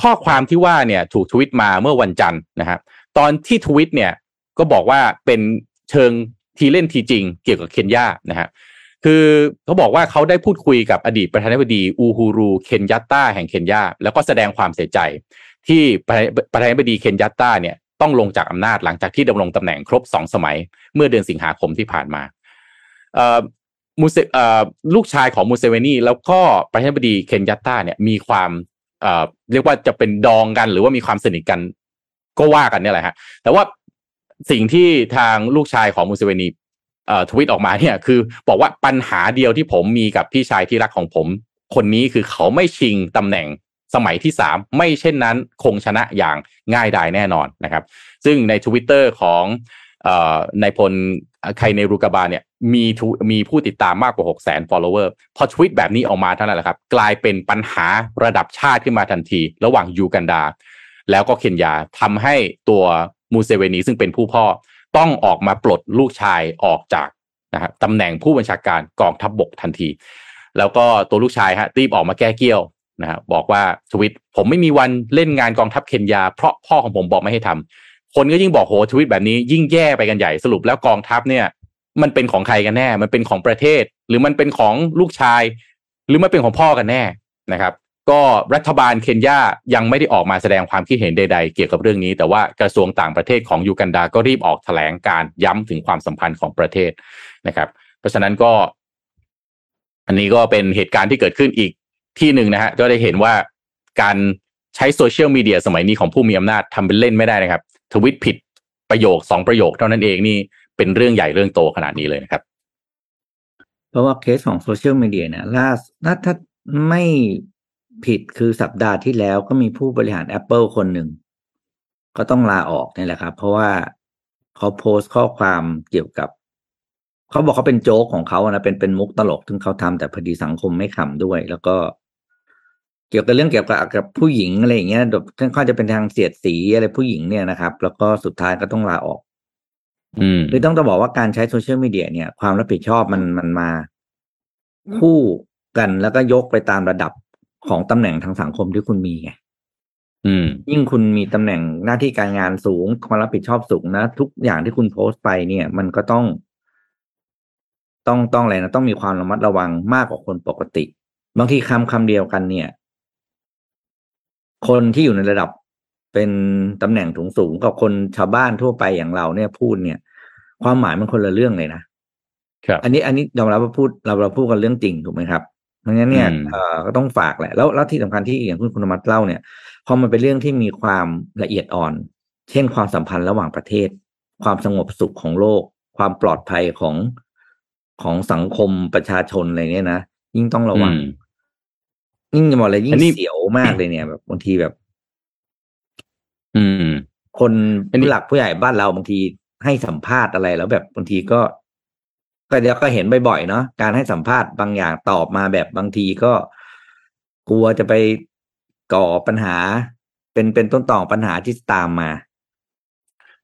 ข้อความที่ว่าเนี่ยถูกทวิตมาเมื่อวันจันทร์นะครับตอนที่ทวิตเนี่ยก็บอกว่าเป็นเชิงทีเล่นทีจริงเกี่ยวกับเคนยานะฮะคือเขาบอกว่าเขาได้พูดคุยกับอดีตประธานาธิบดีอูฮูรูเคนยัตตาแห่งเคนยาแล้วก็แสดงความเสียใจ ที่ประธานาธิบดีเคนยัตตาเนี่ยต้องลงจากอำนาจหลังจากที่ดำรงตำแหน่งครบสองสมัย เมื่อเดือนสิงหาคมที่ผ่านมาเอ่อมูเซเอ่อลูกชายของมูเซเวนีแล้วก็ประธานาธิบดีเคนยัตตาเนี่ยมีความเอ่อเรียกว่าจะเป็นดองกันหรือว่ามีความสนิทกันก็ว่ากันเนี่ยแหละฮะแต่ว่าสิ่งที่ทางลูกชายของมูเซเวนีเอ่อทวิตออกมาเนี่ยคือบอกว่าปัญหาเดียวที่ผมมีกับพี่ชายที่รักของผม คนนี้คือเขาไม่ชิงตำแหน่ง สมัยที่สามไม่เช่นนั้นคงชนะอย่างง่ายดายแน่นอนนะครับ ซึ่งในทวิตเตอร์ของนายพลไคเนรูกาบาเนี่ยมีมีผู้ติดตามมากกว่า 6 0 0 0 0 follower พอทวิตแบบนี้ออกมาเท่านั้นแหละครับ กลายเป็นปัญหาระดับชาติขึ้นมาทันที ระหว่างยูกันดา แล้วก็เคนยาทำให้ตัวมูเซเวนีซึ่งเป็นผู้พ่อต้องออกมาปลดลูกชายออกจากนะครับตำแหน่งผู้บัญชาการกองทัพบบกทันที แล้วก็ตัวลูกชายฮะรีบออกมาแก้เกี้ยว นะครับบอกว่าทวิตผมไม่มีวันเล่นงานกองทัพเคนยา เพราะพ่อของผมบอกไม่ให้ทำคนก็ยิ่งบอกโหทวิตแบบนี้ยิ่งแย่ไปกันใหญ่สรุปแล้วกองทัพเนี่ย มันเป็นของใครกันแน่ มันเป็นของประเทศ หรือมันเป็นของลูกชาย หรือมันเป็นของพ่อกันแน่นะครับ ก็รัฐบาลเคนยายังไม่ได้ออกมาแสดงความคิดเห็นใด ๆ เกี่ยวกับเรื่องนี้ แต่ว่ากระทรวงต่างประเทศของยูกันดาก็รีบออกแถลงการย้ำถึงความสัมพันธ์ของประเทศนะครับ เพราะฉะนั้นก็อันนี้ก็เป็นเหตุการณ์ที่เกิดขึ้นอีก ที่หนึ่งนะฮะก็ได้เห็นว่าการใช้โซเชียลมีเดียสมัยนี้ของผู้มีอำนาจทำเป็นเล่นไม่ได้นะครับ ทวิตผิดประโยคสองประโยคเท่านั้นเองนี่เป็นเรื่องใหญ่เรื่องโตขนาดนี้เลยนะครับ เพราะว่าเคสของโซเชียลมีเดียเนี่ยล่าถ้าถ้าไม่ผิดคือสัปดาห์ที่แล้วก็มีผู้บริหาร Apple คนหนึ่ง ก็ต้องลาออกนี่แหละครับ เพราะว่าเขาโพสต์ข้อความเกี่ยวกับ เขาบอกเขาเป็นโจ๊กของเขานะเป็นเป็นมุกตลกที่เขาทำแต่พอดีสังคมไม่ขำด้วย แล้วก็ เกี่ยวกับเรื่องเกี่ยวกับกับผู้หญิงอะไรอย่างเงี้ยค่อนข้างจะเป็นทางเสียดสีอะไรผู้หญิงเนี่ยนะครับ แล้วก็สุดท้ายก็ต้องลาออก อืมหรือต้องจะบอกว่าการใช้โซเชียลมีเดียเนี่ย ความรับผิดชอบมันมันมา คู่กันแล้วก็ยกไปตามระดับของตำแหน่งทางสังคมที่คุณมีไงยิ่งคุณมีตำแหน่งหน้าที่การงานสูงความรับผิดชอบสูงนะทุกอย่างที่คุณโพสต์ไปเนี่ย มันก็ต้อง ต้องต้องอะไรนะต้องมีความระมัดระวังมากกว่าคนปกติ บางทีคำคำเดียวกันเนี่ย คนที่อยู่ในระดับเป็นตำแหน่งสูงสูงกับคนชาวบ้านทั่วไปอย่างเราเนี่ยพูดเนี่ย ความหมายมันคนละเรื่องเลยนะครับอันนี้อันนี้ยอมรับว่าพูดเราเราพูดกันเรื่องจริงถูกไหมครับเพราะงั้นเนี่ยเอ่อก็ต้องฝากแหละแล้วแล้วที่สำคัญที่อย่างคุณคุณมัดเล่าเนี่ยพอมันเป็นเรื่องที่มีความละเอียดอ่อน เช่นความสัมพันธ์ระหว่างประเทศ ความสงบสุขของโลก ความปลอดภัยของของสังคมประชาชนอะไรเนี่ยนะยิ่งต้องระวัง ยิ่งจะบอกอะไรยิ่งเสียวมากเลยเนี่ยแบบบางทีแบบ อืม คนผู้หลักผู้ใหญ่บ้านเราบางทีให้สัมภาษณ์อะไรแล้วแบบบางทีก็ก็เดี๋ยวก็เห็นบ่อยๆเนาะการให้สัมภาษณ์บางอย่างตอบมาแบบบางทีก็กลัวจะไปก่อปัญหา เป็นเป็นต้นต่อปัญหาที่ตามมา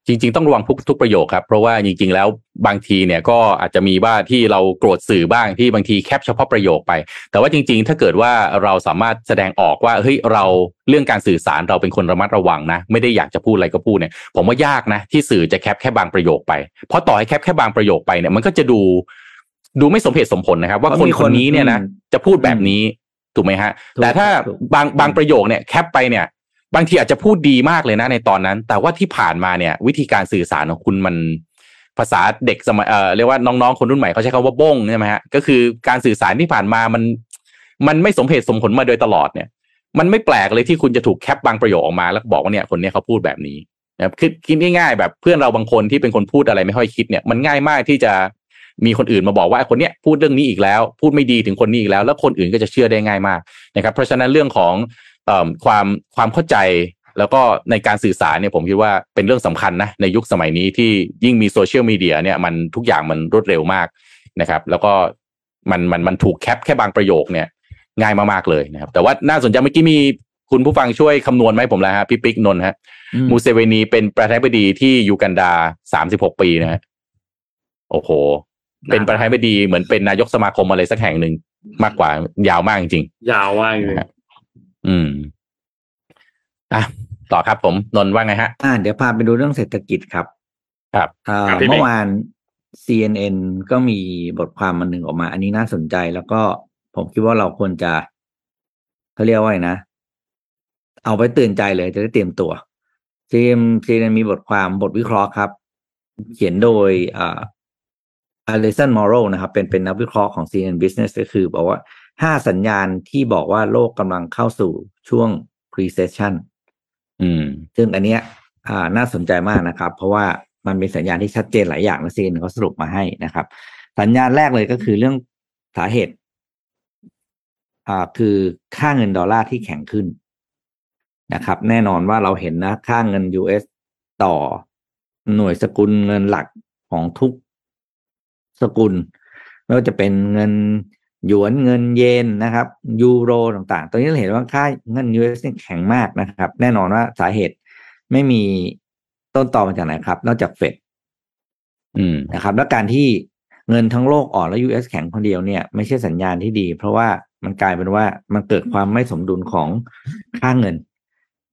จริง ๆ ต้องระวังทุกทุกประโยคครับ เพราะว่าจริง ๆ แล้วบางทีเนี่ยก็อาจจะมีว่าที่เราโกรธสื่อบ้างที่บางทีแคปเฉพาะประโยคไป แต่ว่าจริง ๆ ถ้าเกิดว่าเราสามารถแสดงออกว่าเฮ้ยเราเรื่องการสื่อสารเราเป็นคนระมัดระวังนะ ไม่ได้อยากจะพูดอะไรก็พูดเนี่ย ผมว่ายากนะ ที่สื่อจะแคปแค่บางประโยคไป เพราะต่อให้แคปแค่บางประโยคไปเนี่ยมันก็จะดูดูไม่สมเหตุสมผลนะครับ ว่าคนคนนี้เนี่ยนะจะพูดแบบนี้ถูกไหมฮะ แต่ถ้าบางบางประโยคเนี่ยแคปไปเนี่ย บางทีอาจจะพูดดีมากเลยนะในตอนนั้น แต่ว่าที่ผ่านมาเนี่ย วิธีการสื่อสารของคุณมันภาษาเด็กสมัยเอ่อเรียกว่าน้องๆคนรุ่นใหม่เขาใช้คำว่าบ้งใช่ไหมฮะก็คือการสื่อสารที่ผ่านมามัน มันไม่สมเหตุสมผลมาโดยตลอดเนี่ย มันไม่แปลกเลยที่คุณจะถูกแคปบางประโยคออกมา แล้วบอกว่าเนี่ยคนนี้เขาพูดแบบนี้นะคือคิดง่ายๆแบบเพื่อนเราบางคนที่เป็นคนพูดอะไรไม่ค่อยคิดเนี่ยมันง่ายมากที่จะมีคนอื่นมาบอกว่าคนเนี้ยพูดเรื่องนี้อีกแล้ว พูดไม่ดีถึงคนนี้อีกแล้ว แล้วคนอื่นก็จะเชื่อได้ง่ายมากนะครับ เพราะฉะนั้นเรื่องของ ความความเข้าใจแล้วก็ในการสื่อสารเนี่ยผมคิดว่าเป็นเรื่องสำคัญนะในยุคสมัยนี้ที่ยิ่งมีโซเชียลมีเดียเนี่ยมันทุกอย่างมันรวดเร็วมากนะครับ แล้วก็มันมันมันถูกแคปแค่บางประโยคเนี่ยง่ายมากๆเลยนะครับ แต่ว่าน่าสนใจเมื่อกี้มีคุณผู้ฟังช่วยคำนวณไหมผมแล้วฮะพี่ปิ๊กนนท์ฮะมูเซเวนีเป็นประธานาธิบดีที่ยูกันดาสามสิบหกปีนะฮะโอ้โห เป็นประธานาธิบดีเหมือนเป็นนายกสมาคมอะไรสักแห่งหนึ่งมากกว่ายาวมากจริงยาวมากเลย อืมอะต่อครับผมนนว่าไงฮะ อ่า เดี๋ยวพาไปดูเรื่องเศรษฐกิจครับ ครับเมื่อวาน CNN ก็มีบทความอันหนึ่งออกมา อันนี้น่าสนใจแล้วก็ผมคิดว่าเราควรจะเขาเรียกว่าไงนะ เอาไปเตือนใจเลยจะได้เตรียมตัวซีเอ็มซีเอ็นมีบทความบทวิเคราะห์ครับ เขียนโดยอ่าอเลสันมอร์โรนะครับ เป็นเป็นนักวิเคราะห์ของ CNN Business ก็คือบอกว่า ห้าสัญญาณที่บอกว่าโลกกำลังเข้าสู่ช่วง recession อืม ซึ่งอันเนี้ยอ่าน่าสนใจมากนะครับ เพราะว่ามันเป็นสัญญาณที่ชัดเจนหลายอย่างนะซีนเขาสรุปมาให้นะครับ สัญญาณแรกเลยก็คือเรื่องสาเหตุ อ่าคือค่าเงินดอลลาร์ที่แข็งขึ้นนะครับ แน่นอนว่าเราเห็นนะ ค่าเงิน US ต่อหน่วยสกุลเงินหลักของทุกสกุลไม่ว่าจะเป็นเงิน หยวนเงินเยนนะครับยูโรต่างๆ ตอนนี้เราเห็นว่าค่าเงิน US นี่แข็งมากนะครับ แน่นอนว่าสาเหตุไม่มีต้นตอมาจากไหนครับ นอกจากเฟดอืมนะครับ และการที่เงินทั้งโลกอ่อนแล้ว US แข็งคนเดียวเนี่ยไม่ใช่สัญญาณที่ดี เพราะว่ามันกลายเป็นว่ามันเกิดความไม่สมดุลของค่าเงิน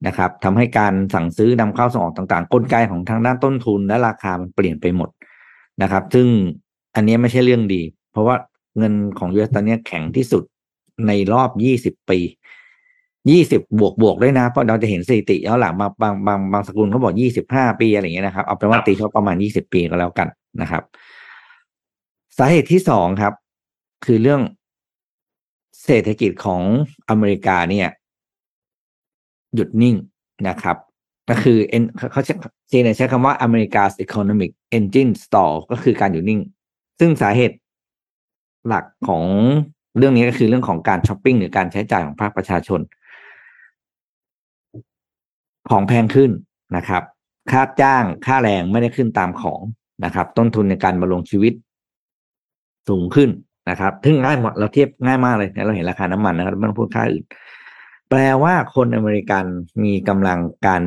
นะครับทำให้การสั่งซื้อนำเข้าส่งออกต่างๆ กลไกของทางด้านต้นทุนและราคามันเปลี่ยนไปหมดนะครับ ซึ่งอันนี้ไม่ใช่เรื่องดี เพราะว่า เงินของ US ตอนนี้แข็งที่สุดในรอบ20ปี20บวกบวกด้วยนะ เพราะเราจะเห็นสถิติย้อนหลังบางบางบางบางสกุลเขาบอก25ปีอะไรอย่างเงี้ยนะครับ เอาเป็นว่าตีเขาประมาณ20ปีก็แล้วกันนะครับ สาเหตุที่สองครับ คือเรื่องเศรษฐกิจของอเมริกาเนี่ย หยุดนิ่งนะครับ ก็คือเอ็นเขาใช้เจนใช้คำว่า America's Economic Engine Stall ก็คือการหยุดนิ่ง ซึ่งสาเหตุ หลักของเรื่องนี้ก็คือเรื่องของการช้อปปิ้งหรือการใช้จ่ายของภาคประชาชน ของแพงขึ้นนะครับ ค่าจ้างค่าแรงไม่ได้ขึ้นตามของนะครับ ต้นทุนในการบำรงชีวิตสูงขึ้นนะครับซึ่งง่ายหมดเราเทียบง่ายมากเลยเราเห็นราคาน้ำมันนะครับไม่ต้องพูดค่าอื่น แปลว่าคนอเมริกันมีกำลังการ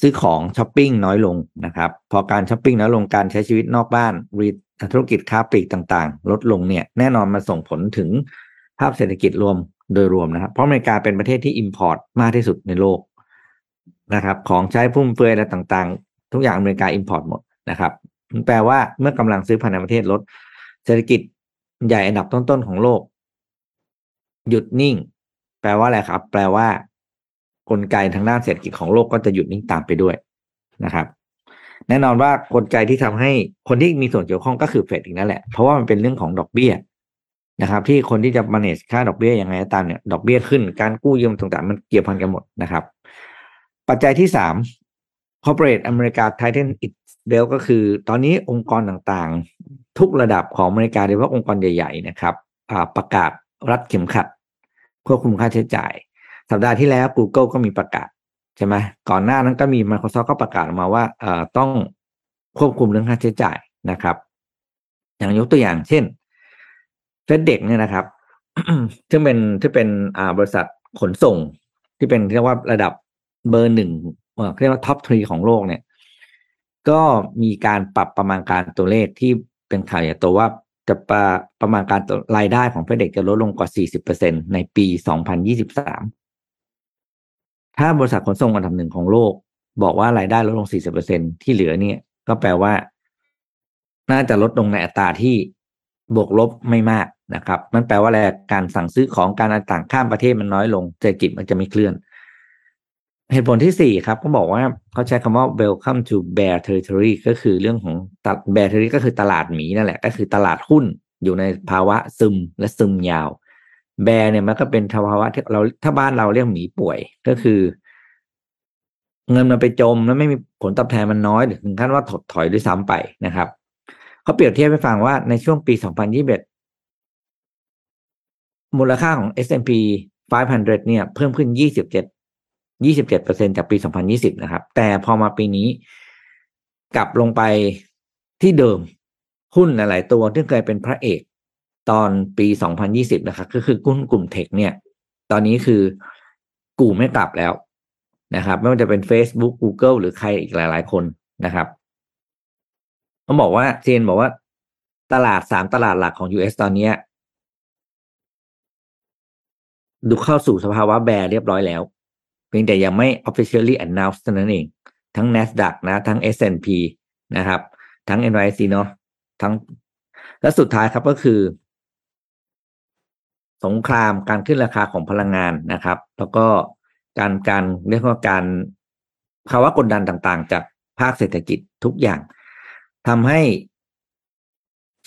ซื้อของช้อปปิ้งน้อยลงนะครับ พอการช้อปปิ้งน้อยลงการใช้ชีวิตนอกบ้านรี ธุรกิจค้าปลีกต่างๆ ลดลงเนี่ยแน่นอนมาส่งผลถึงภาพเศรษฐกิจรวมโดยรวมนะครับ เพราะอเมริกาเป็นประเทศที่ import มากที่สุดในโลกนะครับ ของใช้ฟุ่มเฟือยอะไรต่างๆ ทุกอย่างอเมริกา import หมดนะครับแปลว่าเมื่อกำลังซื้อภายในประเทศลด เศรษฐกิจใหญ่อันดับต้นๆของโลก หยุดนิ่ง แปลว่าอะไรครับ แปลว่ากลไกทางด้านเศรษฐกิจของโลกก็จะหยุดนิ่งตามไปด้วยนะครับ แน่นอนว่ากลไกที่ทำให้คนที่มีส่วนเกี่ยวข้องก็คือเฟดอีกนั่นแหละ เพราะว่ามันเป็นเรื่องของดอกเบี้ยนะครับ ที่คนที่จะ manage ค่าดอกเบี้ยยังไงตามเนี่ยดอกเบี้ยขึ้นการกู้ยืมต่างๆ มันเกี่ยวพันกันหมดนะครับ ปัจจัยที่สาม corporate America tighten its belt ก็คือ ตอนนี้องค์กรต่างๆ ทุกระดับของอเมริกาโดยเฉพาะองค์กรใหญ่ ๆ นะครับประกาศรัดเข็มขัดควบคุมค่าใช้จ่าย สัปดาห์ที่แล้ว Google ก็มีประกาศ ใช่ไหมก่อนหน้านั้นก็มี Microsoft ก็ประกาศออกมาว่าเอ่อต้องควบคุมเรื่องค่าใช้จ่ายนะครับ อย่างยกตัวอย่างเช่นเฟดเด็กเนี่ยนะครับซึ่งเป็นที่เป็นอ่าบริษัทขนส่งที่เป็นเรียกว่าระดับเบอร์หนึ่งเรียกว่าท็อปทรีของโลกเนี่ย ก็มีการปรับประมาณการตัวเลขที่เป็นข่าวใหญ่โตว่าจะประประมาณการรายได้ของเฟดเด็กจะลดลงกว่า 40%ในปี 2023 ถ้าบริษัทขนส่งอันดับหนึ่งของโลก บอกว่ารายได้ลดลง 40%ที่เหลือเนี่ย ก็แปลว่า น่าจะลดลงในอัตราที่บวกลบไม่มากนะครับ มันแปลว่าอะไรการสั่งซื้อของการต่างข้ามประเทศมันน้อยลงเศรษฐกิจมันจะไม่เคลื่อน เหตุผลที่สี่ครับเขาบอกว่าเขาใช้คำว่า welcome to bear territory ก็คือเรื่องของ bear territory ก็คือตลาดหมีนั่นแหละ ก็คือตลาดหุ้นอยู่ในภาวะซึมและซึมยาว แบร์เนี่ยมันก็เป็นภาวะที่เราถ้าบ้านเราเรียกหมีป่วยก็คือ เงินมันไปจมแล้วไม่มีผลตอบแทนมันน้อยถึงขั้นว่าถดถอยด้วยซ้ำไปนะครับเขาเปรียบเทียบให้ฟังว่าในช่วงปี 2021 มูลค่าของ S&P 500 เนี่ย เพิ่มขึ้น 27 27%จากปี 2020 นะครับ แต่พอมาปีนี้กลับลงไปที่เดิมหุ้นหลาย ๆ ตัวที่เคยเป็นพระเอก ตอนปี 2020 นะครับก็คือหุ้นกลุ่มเทคเนี่ย ตอนนี้คือกูไม่กลับแล้วนะครับ ไม่ว่าจะเป็น Facebook Google หรือใครอีกหลาย ๆ คนนะครับต้องบอกว่าเจนบอกว่าตลาดสามตลาดหลักของ US ตอนนี้ดูเข้าสู่สภาวะแบร์เรียบร้อยแล้ว เพียงแต่ยังไม่ officially announced เท่านั้นเอง ทั้ง NASDAQ นะ ทั้ง S&P นะครับ ทั้ง NYSE เนาะทั้งและสุดท้ายครับก็คือ สงครามการขึ้นราคาของพลังงานนะครับ แล้วก็การการเรียกว่าการภาวะกดดันต่างๆ จากภาคเศรษฐกิจทุกอย่างทำให้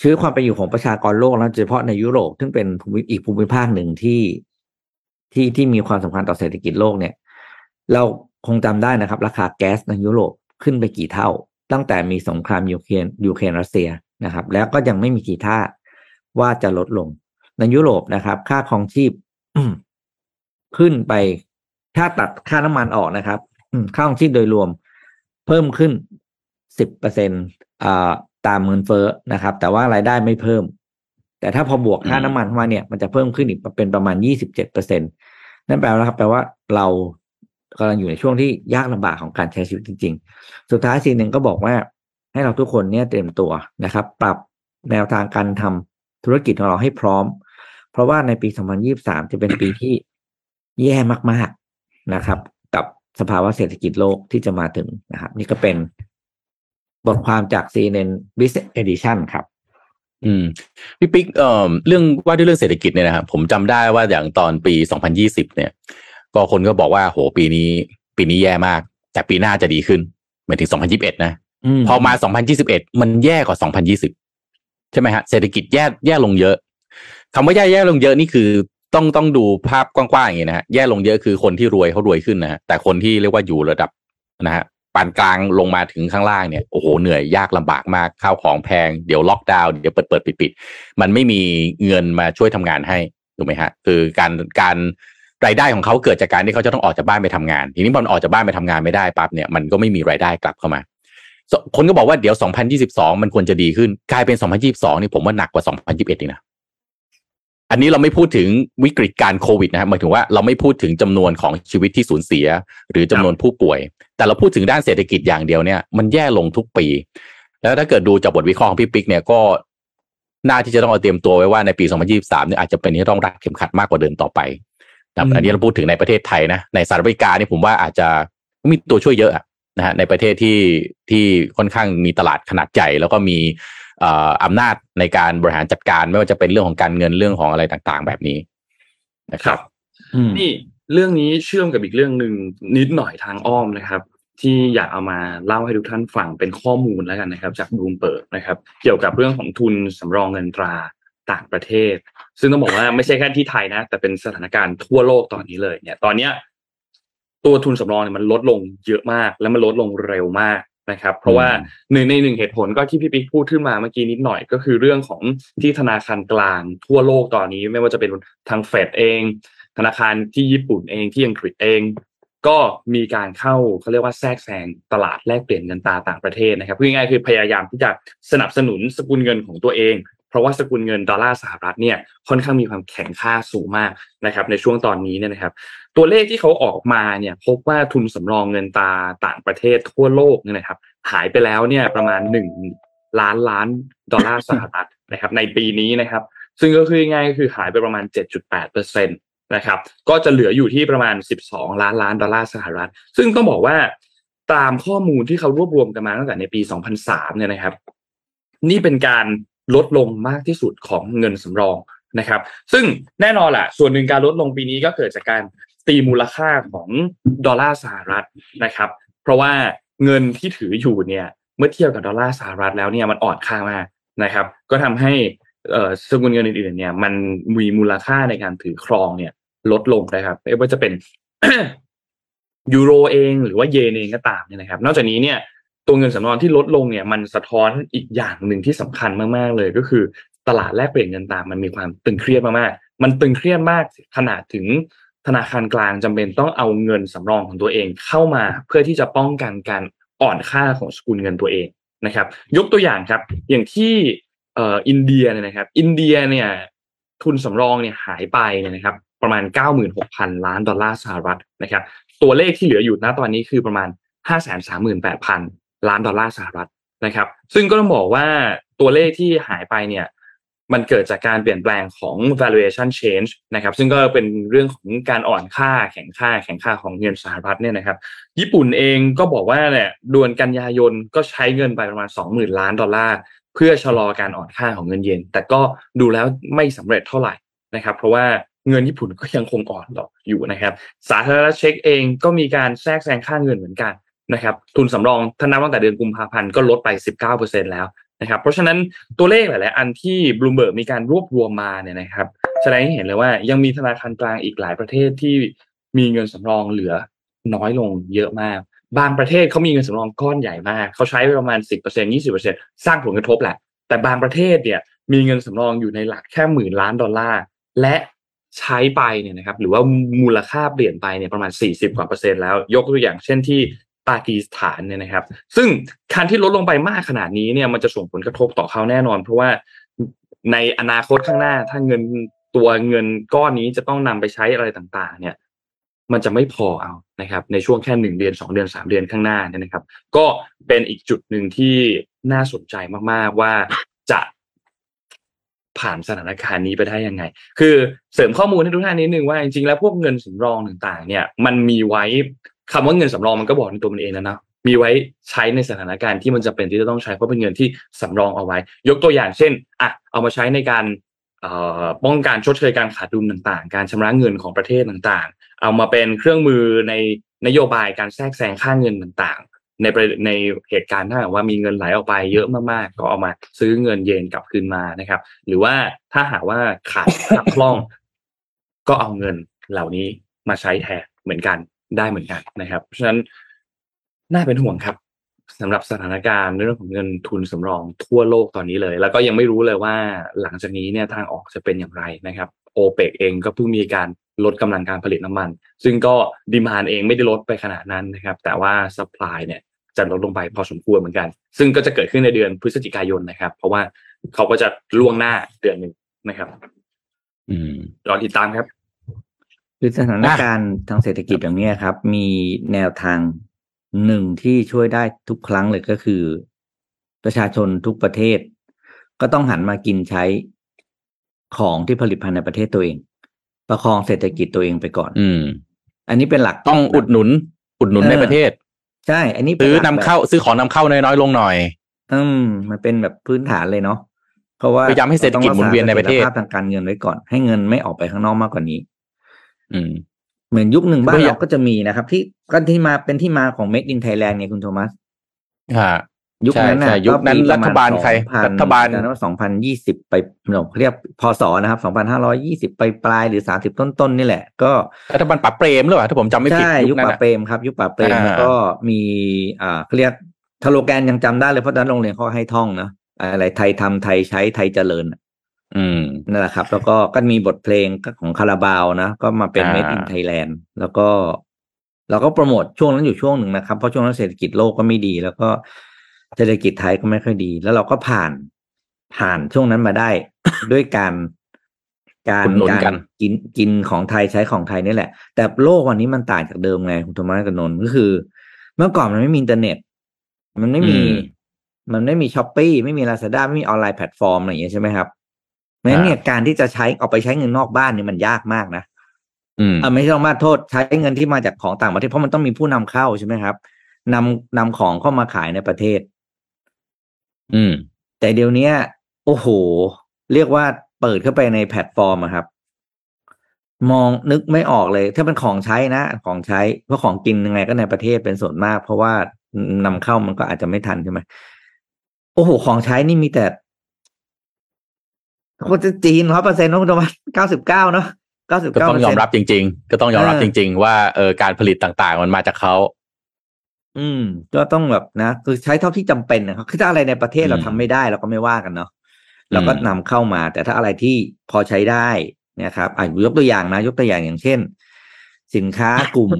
ชีวิตความเป็นอยู่ของประชากรโลกแล้วโดยเฉพาะในยุโรปซึ่งเป็นภูมิอีกภูมิภาคหนึ่งที่ที่ที่มีความสำคัญต่อเศรษฐกิจโลกเนี่ย เราคงจำได้นะครับ ราคาแก๊สในยุโรปขึ้นไปกี่เท่า ตั้งแต่มีสงครามยูเครนยูเครนรัสเซียนะครับ แล้วก็ยังไม่มีทีท่าว่าจะลดลง ในยุโรปนะครับ ค่าครองชีพขึ้นไป ถ้าตัดค่าน้ำมันออกนะครับค่าครองชีพโดยรวม เพิ่มขึ้นสิบเปอร์เซ็นตามเงินเฟ้อนะครับ แต่ว่ารายได้ไม่เพิ่ม แต่ถ้าพอบวกค่าน้ำมันเข้ามาเนี่ย มันจะเพิ่มขึ้นอีกเป็นประมาณยี่สิบเจ็ดเปอร์เซ็นนั่นแปลว่าครับแปลว่าเรากำลังอยู่ในช่วงที่ยากลำบากของการใช้ชีวิตจริง ๆ สุดท้ายสิ่งหนึ่งก็บอกว่า ให้เราทุกคนเนี่ยเตรียมตัวนะครับ ปรับแนวทางการทำธุรกิจของเราให้พร้อม เพราะว่าในปี 2023 จะเป็นปีที่แย่มาก ๆนะครับ กับสภาวะเศรษฐกิจโลกที่จะมาถึงนะครับ นี่ก็เป็นบทความจาก CNN Business Edition ครับ อืมพี่ปิ๊กเอ่อเรื่องว่าด้วยเรื่องเศรษฐกิจเนี่ยนะครับผมจำได้ว่าอย่างตอนปี 2020 เนี่ย ก็คนก็บอกว่าโหปีนี้ ปีนี้แย่มาก แต่ปีหน้าจะดีขึ้นหมายถึง 2021 นะพอมา 2021 มันแย่กว่า 2020 ใช่ไหมฮะเศรษฐกิจแย่แย่ลงเยอะ คำว่าแย่แย่ลงเยอะนี่คือต้องต้องดูภาพกว้างๆอย่างนี้นะฮะแย่ลงเยอะคือคนที่รวยเขารวยขึ้นนะฮะแต่คนที่เรียกว่าอยู่ระดับนะฮะปานกลางลงมาถึงข้างล่างเนี่ยโอ้โหเหนื่อยยากลำบากมากข้าวของแพงเดี๋ยวล็อกดาวน์เดี๋ยวเปิดเปิดปิดปิดมันไม่มีเงินมาช่วยทำงานให้ถูกไหมฮะคือการการรายได้ของเขาเกิดจากการที่เขาจะต้องออกจากบ้านไปทำงาน ทีนี้พอออกจากบ้านไปทำงานไม่ได้ปั๊บเนี่ยมันก็ไม่มีรายได้กลับเข้ามา คนก็บอกว่าเดี๋ยว 2022 มันควรจะดีขึ้นกลายเป็น 2022 นี่ผมว่าหนักกว่า 2021อีกนะ อันนี้เราไม่พูดถึงวิกฤตการโควิดนะครับหมายถึงว่าเราไม่พูดถึงจำนวนของชีวิตที่สูญเสีย หรือจำนวนผู้ป่วย แต่เราพูดถึงด้านเศรษฐกิจอย่างเดียวเนี่ยมันแย่ลงทุกปี แล้วถ้าเกิดดูจากบทวิเคราะห์ของพี่ปิ๊กเนี่ยก็น่าที่จะต้องเอาเตรียมตัวไว้ว่าในปี 2023เนี่ยอาจจะเป็นที่ต้องรักเข็มขัดมากกว่าเดิมต่อไปนะอันนี้เราพูดถึงในประเทศไทยนะในสหรัฐอเมริกานี่ผมว่าอาจจะมีตัวช่วยเยอะนะฮะในประเทศที่ที่ค่อนข้างมีตลาดขนาดใหญ่แล้วก็มี อำนาจในการบริหารจัดการไม่ว่าจะเป็นเรื่องของการเงินเรื่องของอะไรต่างๆ แบบนี้นะครับ นี่เรื่องนี้เชื่อมกับอีกเรื่องหนึ่งนิดหน่อยทางอ้อมนะครับ ที่อยากเอามาเล่าให้ทุกท่านฟังเป็นข้อมูลแล้วกันนะครับ จากบูมเปิดนะครับ เกี่ยวกับเรื่องของทุนสำรองเงินตราต่างประเทศ ซึ่งต้องบอกว่าไม่ใช่แค่ที่ไทยนะ แต่เป็นสถานการณ์ทั่วโลกตอนนี้เลย เนี่ย ตอนเนี้ยตัวทุนสำรองเนี่ยมันลดลงเยอะมาก และมันลดลงเร็วมาก นะครับ เพราะว่าหนึ่งในหนึ่งเหตุผลก็ที่พี่ปิ๊กพูดขึ้นมาเมื่อกี้นิดหน่อยก็คือเรื่องของที่ธนาคารกลางทั่วโลกตอนนี้ ไม่ว่าจะเป็นทางเฟดเอง ธนาคารที่ญี่ปุ่นเองที่อังกฤษเอง ก็มีการเข้าเขาเรียกว่าแทรกแซงตลาดแลกเปลี่ยนเงินตาต่างประเทศนะครับพูดง่ายๆคือพยายามที่จะสนับสนุนสกุลเงินของตัวเอง เพราะว่าสกุลเงินดอลลาร์สหรัฐเนี่ยค่อนข้างมีความแข็งค่าสูงมากนะครับในช่วงตอนนี้เนี่ยนะครับ ตัวเลขที่เขาออกมาเนี่ยพบว่าทุนสำรองเงินตาต่างประเทศทั่วโลกเนี่ยนะครับ หายไปแล้วเนี่ยประมาณหนึ่งล้านล้านดอลลาร์สหรัฐนะครับในปีนี้นะครับ ซึ่งก็คือง่ายก็คือหายไปประมาณ 7.8เปอร์เซ็นตนะครับ ก็จะเหลืออยู่ที่ประมาณ 12 ล้านล้านดอลลาร์สหรัฐ ซึ่งต้องบอกว่าตามข้อมูลที่เขารวบรวมกันมาตั้งแต่ในปี 2003 เนี่ยนะครับ นี่เป็นการ ลดลงมากที่สุดของเงินสำรองนะครับ ซึ่งแน่นอนแหละส่วนหนึ่งการลดลงปีนี้ก็เกิดจากการตีมูลค่าของดอลลาร์สหรัฐนะครับ เพราะว่าเงินที่ถืออยู่เนี่ยเมื่อเทียบกับดอลลาร์สหรัฐแล้วเนี่ยมันอ่อนค่ามากนะครับ ก็ทำให้สกุลเงินอื่นๆเนี่ยมันมีมูลค่าในการถือครองเนี่ยลดลงนะครับไม่ว่าจะเป็นยูโรเองหรือว่าเยนเองก็ตามเนี่ยนะครับ นอกจากนี้เนี่ย ตัวเงินสำรองที่ลดลงเนี่ยมันสะท้อนอีกอย่างหนึ่งที่สำคัญมากๆเลยก็คือ ตลาดแลกเปลี่ยนเงินตามมันมีความตึงเครียดมากๆมันตึงเครียดมากขนาดถึงธนาคารกลางจำเป็นต้องเอาเงินสำรองของตัวเองเข้ามาเพื่อที่จะป้องกันการอ่อนค่าของสกุลเงินตัวเองนะครับ ยกตัวอย่างครับ อย่างที่เอ่ออินเดียเนี่ยนะครับ อินเดียเนี่ยทุนสำรองเนี่ยหายไปเนี่ยนะครับ ประมาณ 96,000 ล้านดอลลาร์สหรัฐนะครับ ตัวเลขที่เหลืออยู่ณตอนนี้คือประมาณ 538,000 ล้านดอลลาร์สหรัฐนะครับ ซึ่งก็ต้องบอกว่าตัวเลขที่หายไปเนี่ยมันเกิดจากการเปลี่ยนแปลงของ valuation change นะครับ ซึ่งก็เป็นเรื่องของการอ่อนค่าแข็งค่า แข็งค่าของเงินสหรัฐเนี่ยนะครับ ญี่ปุ่นเองก็บอกว่าเนี่ยดวนกันยายนก็ใช้เงินไปประมาณ 20,000 ล้านดอลลาร์ เพื่อชะลอการอ่อนค่าของเงินเยน แต่ก็ดูแล้วไม่สำเร็จเท่าไหร่นะครับ เพราะว่าเงินญี่ปุ่นก็ยังคงอ่อนต่ออยู่นะครับ สาธารณรัฐเช็กเองก็มีการแทรกแซงค่าเงินเหมือนกัน นะครับทุนสำรองท่านนับตั้งแต่เดือนกุมภาพันธ์ก็ลดไป 19%แล้วนะครับเพราะฉะนั้นตัวเลขหลาย ๆ อันที่บลูเบิร์กมีการรวบรวมมาเนี่ยนะครับแสดงให้เห็นเลยว่ายังมีธนาคารกลางอีกหลายประเทศที่มีเงินสำรองเหลือน้อยลงเยอะมาก บางประเทศเขามีเงินสำรองก้อนใหญ่มาก เขาใช้ประมาณสิบเปอร์เซ็นยี่สิบเปอร์เซ็นสร้างผลกระทบแหละ แต่บางประเทศเนี่ยมีเงินสำรองอยู่ในหลักแค่หมื่นล้านดอลลาร์และใช้ไปเนี่ยนะครับหรือว่ามูลค่าเปลี่ยนไปเนี่ยประมาณสี่สิบกว่าเปอร์เซ็นต์แล้ว ยกตัวอย่างเช่นที่ ปากีสถานเนี่ยนะครับ ซึ่งการที่ลดลงไปมากขนาดนี้เนี่ยมันจะส่งผลกระทบต่อเขาแน่นอน เพราะว่าในอนาคตข้างหน้าถ้าเงินตัวเงินก้อนนี้จะต้องนำไปใช้อะไรต่างๆ เนี่ย มันจะไม่พอเอานะครับ ในช่วงแค่หนึ่งเดือนสองเดือนสามเดือนข้างหน้าเนี่ยนะครับ ก็เป็นอีกจุดหนึ่งที่น่าสนใจมากๆว่าจะผ่านสถานการณ์นี้ไปได้ยังไง คือเสริมข้อมูลให้ทุกท่านนิดนึงว่าจริงๆแล้วพวกเงินสำรองต่างๆ เนี่ย มันมีไว้ คำว่าเงินสำรองมันก็บอกในตัวมันเองแล้วนะมีไว้ใช้ในสถานการณ์ที่มันจะเป็นที่จะต้องใช้เพราะเป็นเงินที่สำรองเอาไว้ ยกตัวอย่างเช่นอะเอามาใช้ในการป้องกันชดเชยการขาดดุลต่างๆ การชำระเงินของประเทศต่างๆ เอามาเป็นเครื่องมือในนโยบายการแทรกแซงค่าเงินต่างๆ ในในเหตุการณ์ถ้าว่ามีเงินไหลออกไปเยอะมากๆ ก็เอามาซื้อเงินเยนกลับคืนมานะครับ หรือว่าถ้าหากว่าขาดคล่อง ก็เอาเงินเหล่านี้มาใช้แทนเหมือนกัน ได้เหมือนกันนะครับเพราะฉะนั้นน่าเป็นห่วงครับสำหรับสถานการณ์เรื่องของเงินทุนสำรองทั่วโลกตอนนี้เลย แล้วก็ยังไม่รู้เลยว่าหลังจากนี้เนี่ยทางออกจะเป็นอย่างไรนะครับโอเปกเองก็เพิ่งมีการลดกำลังการผลิตน้ำมัน ซึ่งก็ดีมานเองไม่ได้ลดไปขนาดนั้นนะครับ แต่ว่าสป라이เนี่ยจะลดลงไปพอสมควรเหมือนกัน ซึ่งก็จะเกิดขึ้นในเดือนพฤศจิกายนนะครับ เพราะว่าเขาก็จะล่วงหน้าเดือนหนึ่งนะครับอืมรอติดตามครับ คือสถานการณ์ทางเศรษฐกิจอย่างนี้ครับ มีแนวทางหนึ่งที่ช่วยได้ทุกครั้งเลยก็คือ ประชาชนทุกประเทศ ก็ต้องหันมากินใช้ของที่ผลิตภัณฑ์ในประเทศตัวเอง ประคองเศรษฐกิจตัวเองไปก่อน อืม อันนี้เป็นหลักต้องอุดหนุน อุดหนุนในประเทศ ใช่ อันนี้ซื้อนำเข้า ซื้อของนำเข้าน้อยๆลงหน่อย อืม มันเป็นแบบพื้นฐานเลยเนาะเพราะว่าพยายามให้เศรษฐกิจหมุนเวียนในประเทศภาพทางการเงินไว้ก่อน ให้เงินไม่ออกไปข้างนอกมากกว่านี้ อืมเหมือนยุคหนึ่งบ้านเราก็จะมีนะครับ ที่ก็ที่มาเป็นที่มาของ Made in Thailand เนี่ยคุณโทมัสฮะยุคนั้นนะยุคนั้นรัฐบาลใครรัฐบาลนั้นว่าสองพันยี่สิบไปเราเรียกพศนะครับสองพันห้าร้อยี่สิบไปปลายหรือสามสิบต้นๆนี่แหละ ก็รัฐบาลปรับเปรมหรือเปล่าถ้าผมจำไม่ผิดใช่ยุคปรับเปรมครับยุคปรับเปรมแล้วก็มีอ่าเขาเรียกทโลแกนยังจำได้เลยเพราะตอนโรงเรียนเขาให้ท่องเนาะอะไรไทยทำไทยใช้ไทยเจริญ อืมนั่นแหละครับ แล้วก็ก็มีบทเพลงของคาราบาวนะ ก็มาเป็น Made in Thailand แล้วก็เราก็โปรโมทช่วงนั้นอยู่ช่วงหนึ่งนะครับ เพราะช่วงนั้นเศรษฐกิจโลกก็ไม่ดี แล้วก็เศรษฐกิจไทยก็ไม่ค่อยดี แล้วเราก็ผ่านผ่านช่วงนั้นมาได้ ด้วยการการการกินกินของไทยใช้ของไทยนี่แหละ แต่โลกวันนี้มันต่างจากเดิมไงคุณธรรมะกับนนท์ก็คือ เมื่อก่อนมันไม่มีอินเทอร์เน็ต มันไม่มี มันไม่มี Shopee ไม่มีลาซาด้าไม่มีออนไลน์แพลตฟอร์มอะไรอย่างเงี้ยใช่ไหมครับ เพราะฉะนั้นเนี่ยการที่จะใช้ออกไปใช้เงินนอกบ้านเนี่ยมันยากมากนะอืมอ่าไม่ต้องมาโทษใช้เงินที่มาจากของต่างประเทศเพราะมันต้องมีผู้นำเข้าใช่ไหมครับนำนำของเข้ามาขายในประเทศ อืม แต่เดี๋ยวนี้โอ้โห เรียกว่าเปิดเข้าไปในแพลตฟอร์มครับ มองนึกไม่ออกเลย ถ้าเป็นของใช้นะของใช้เพราะของกินยังไงก็ในประเทศเป็นส่วนมาก เพราะว่านำเข้ามันก็อาจจะไม่ทันใช่ไหมโอ้โห ของใช้นี่มีแต่ คนจะจีนร้อยเปอร์เซ็นต์นะคุณธวัฒเก้าสิบเก้าเนาะเก้าสิบเก้าก็ต้องยอมรับจริง ๆ ก็ต้องยอมรับจริง ๆ ว่าเออการผลิตต่างๆ มันมาจากเขาอืม ก็ต้องแบบนะคือใช้เท่าที่จำเป็นนะครับคือถ้าอะไรในประเทศเราทำไม่ได้เราก็ไม่ว่ากันเนาะเราก็นำเข้ามา แต่ถ้าอะไรที่พอใช้ได้นะครับอ่ายกตัวอย่างนะ ยกตัวอย่างอย่างเช่น สินค้ากลุ่ม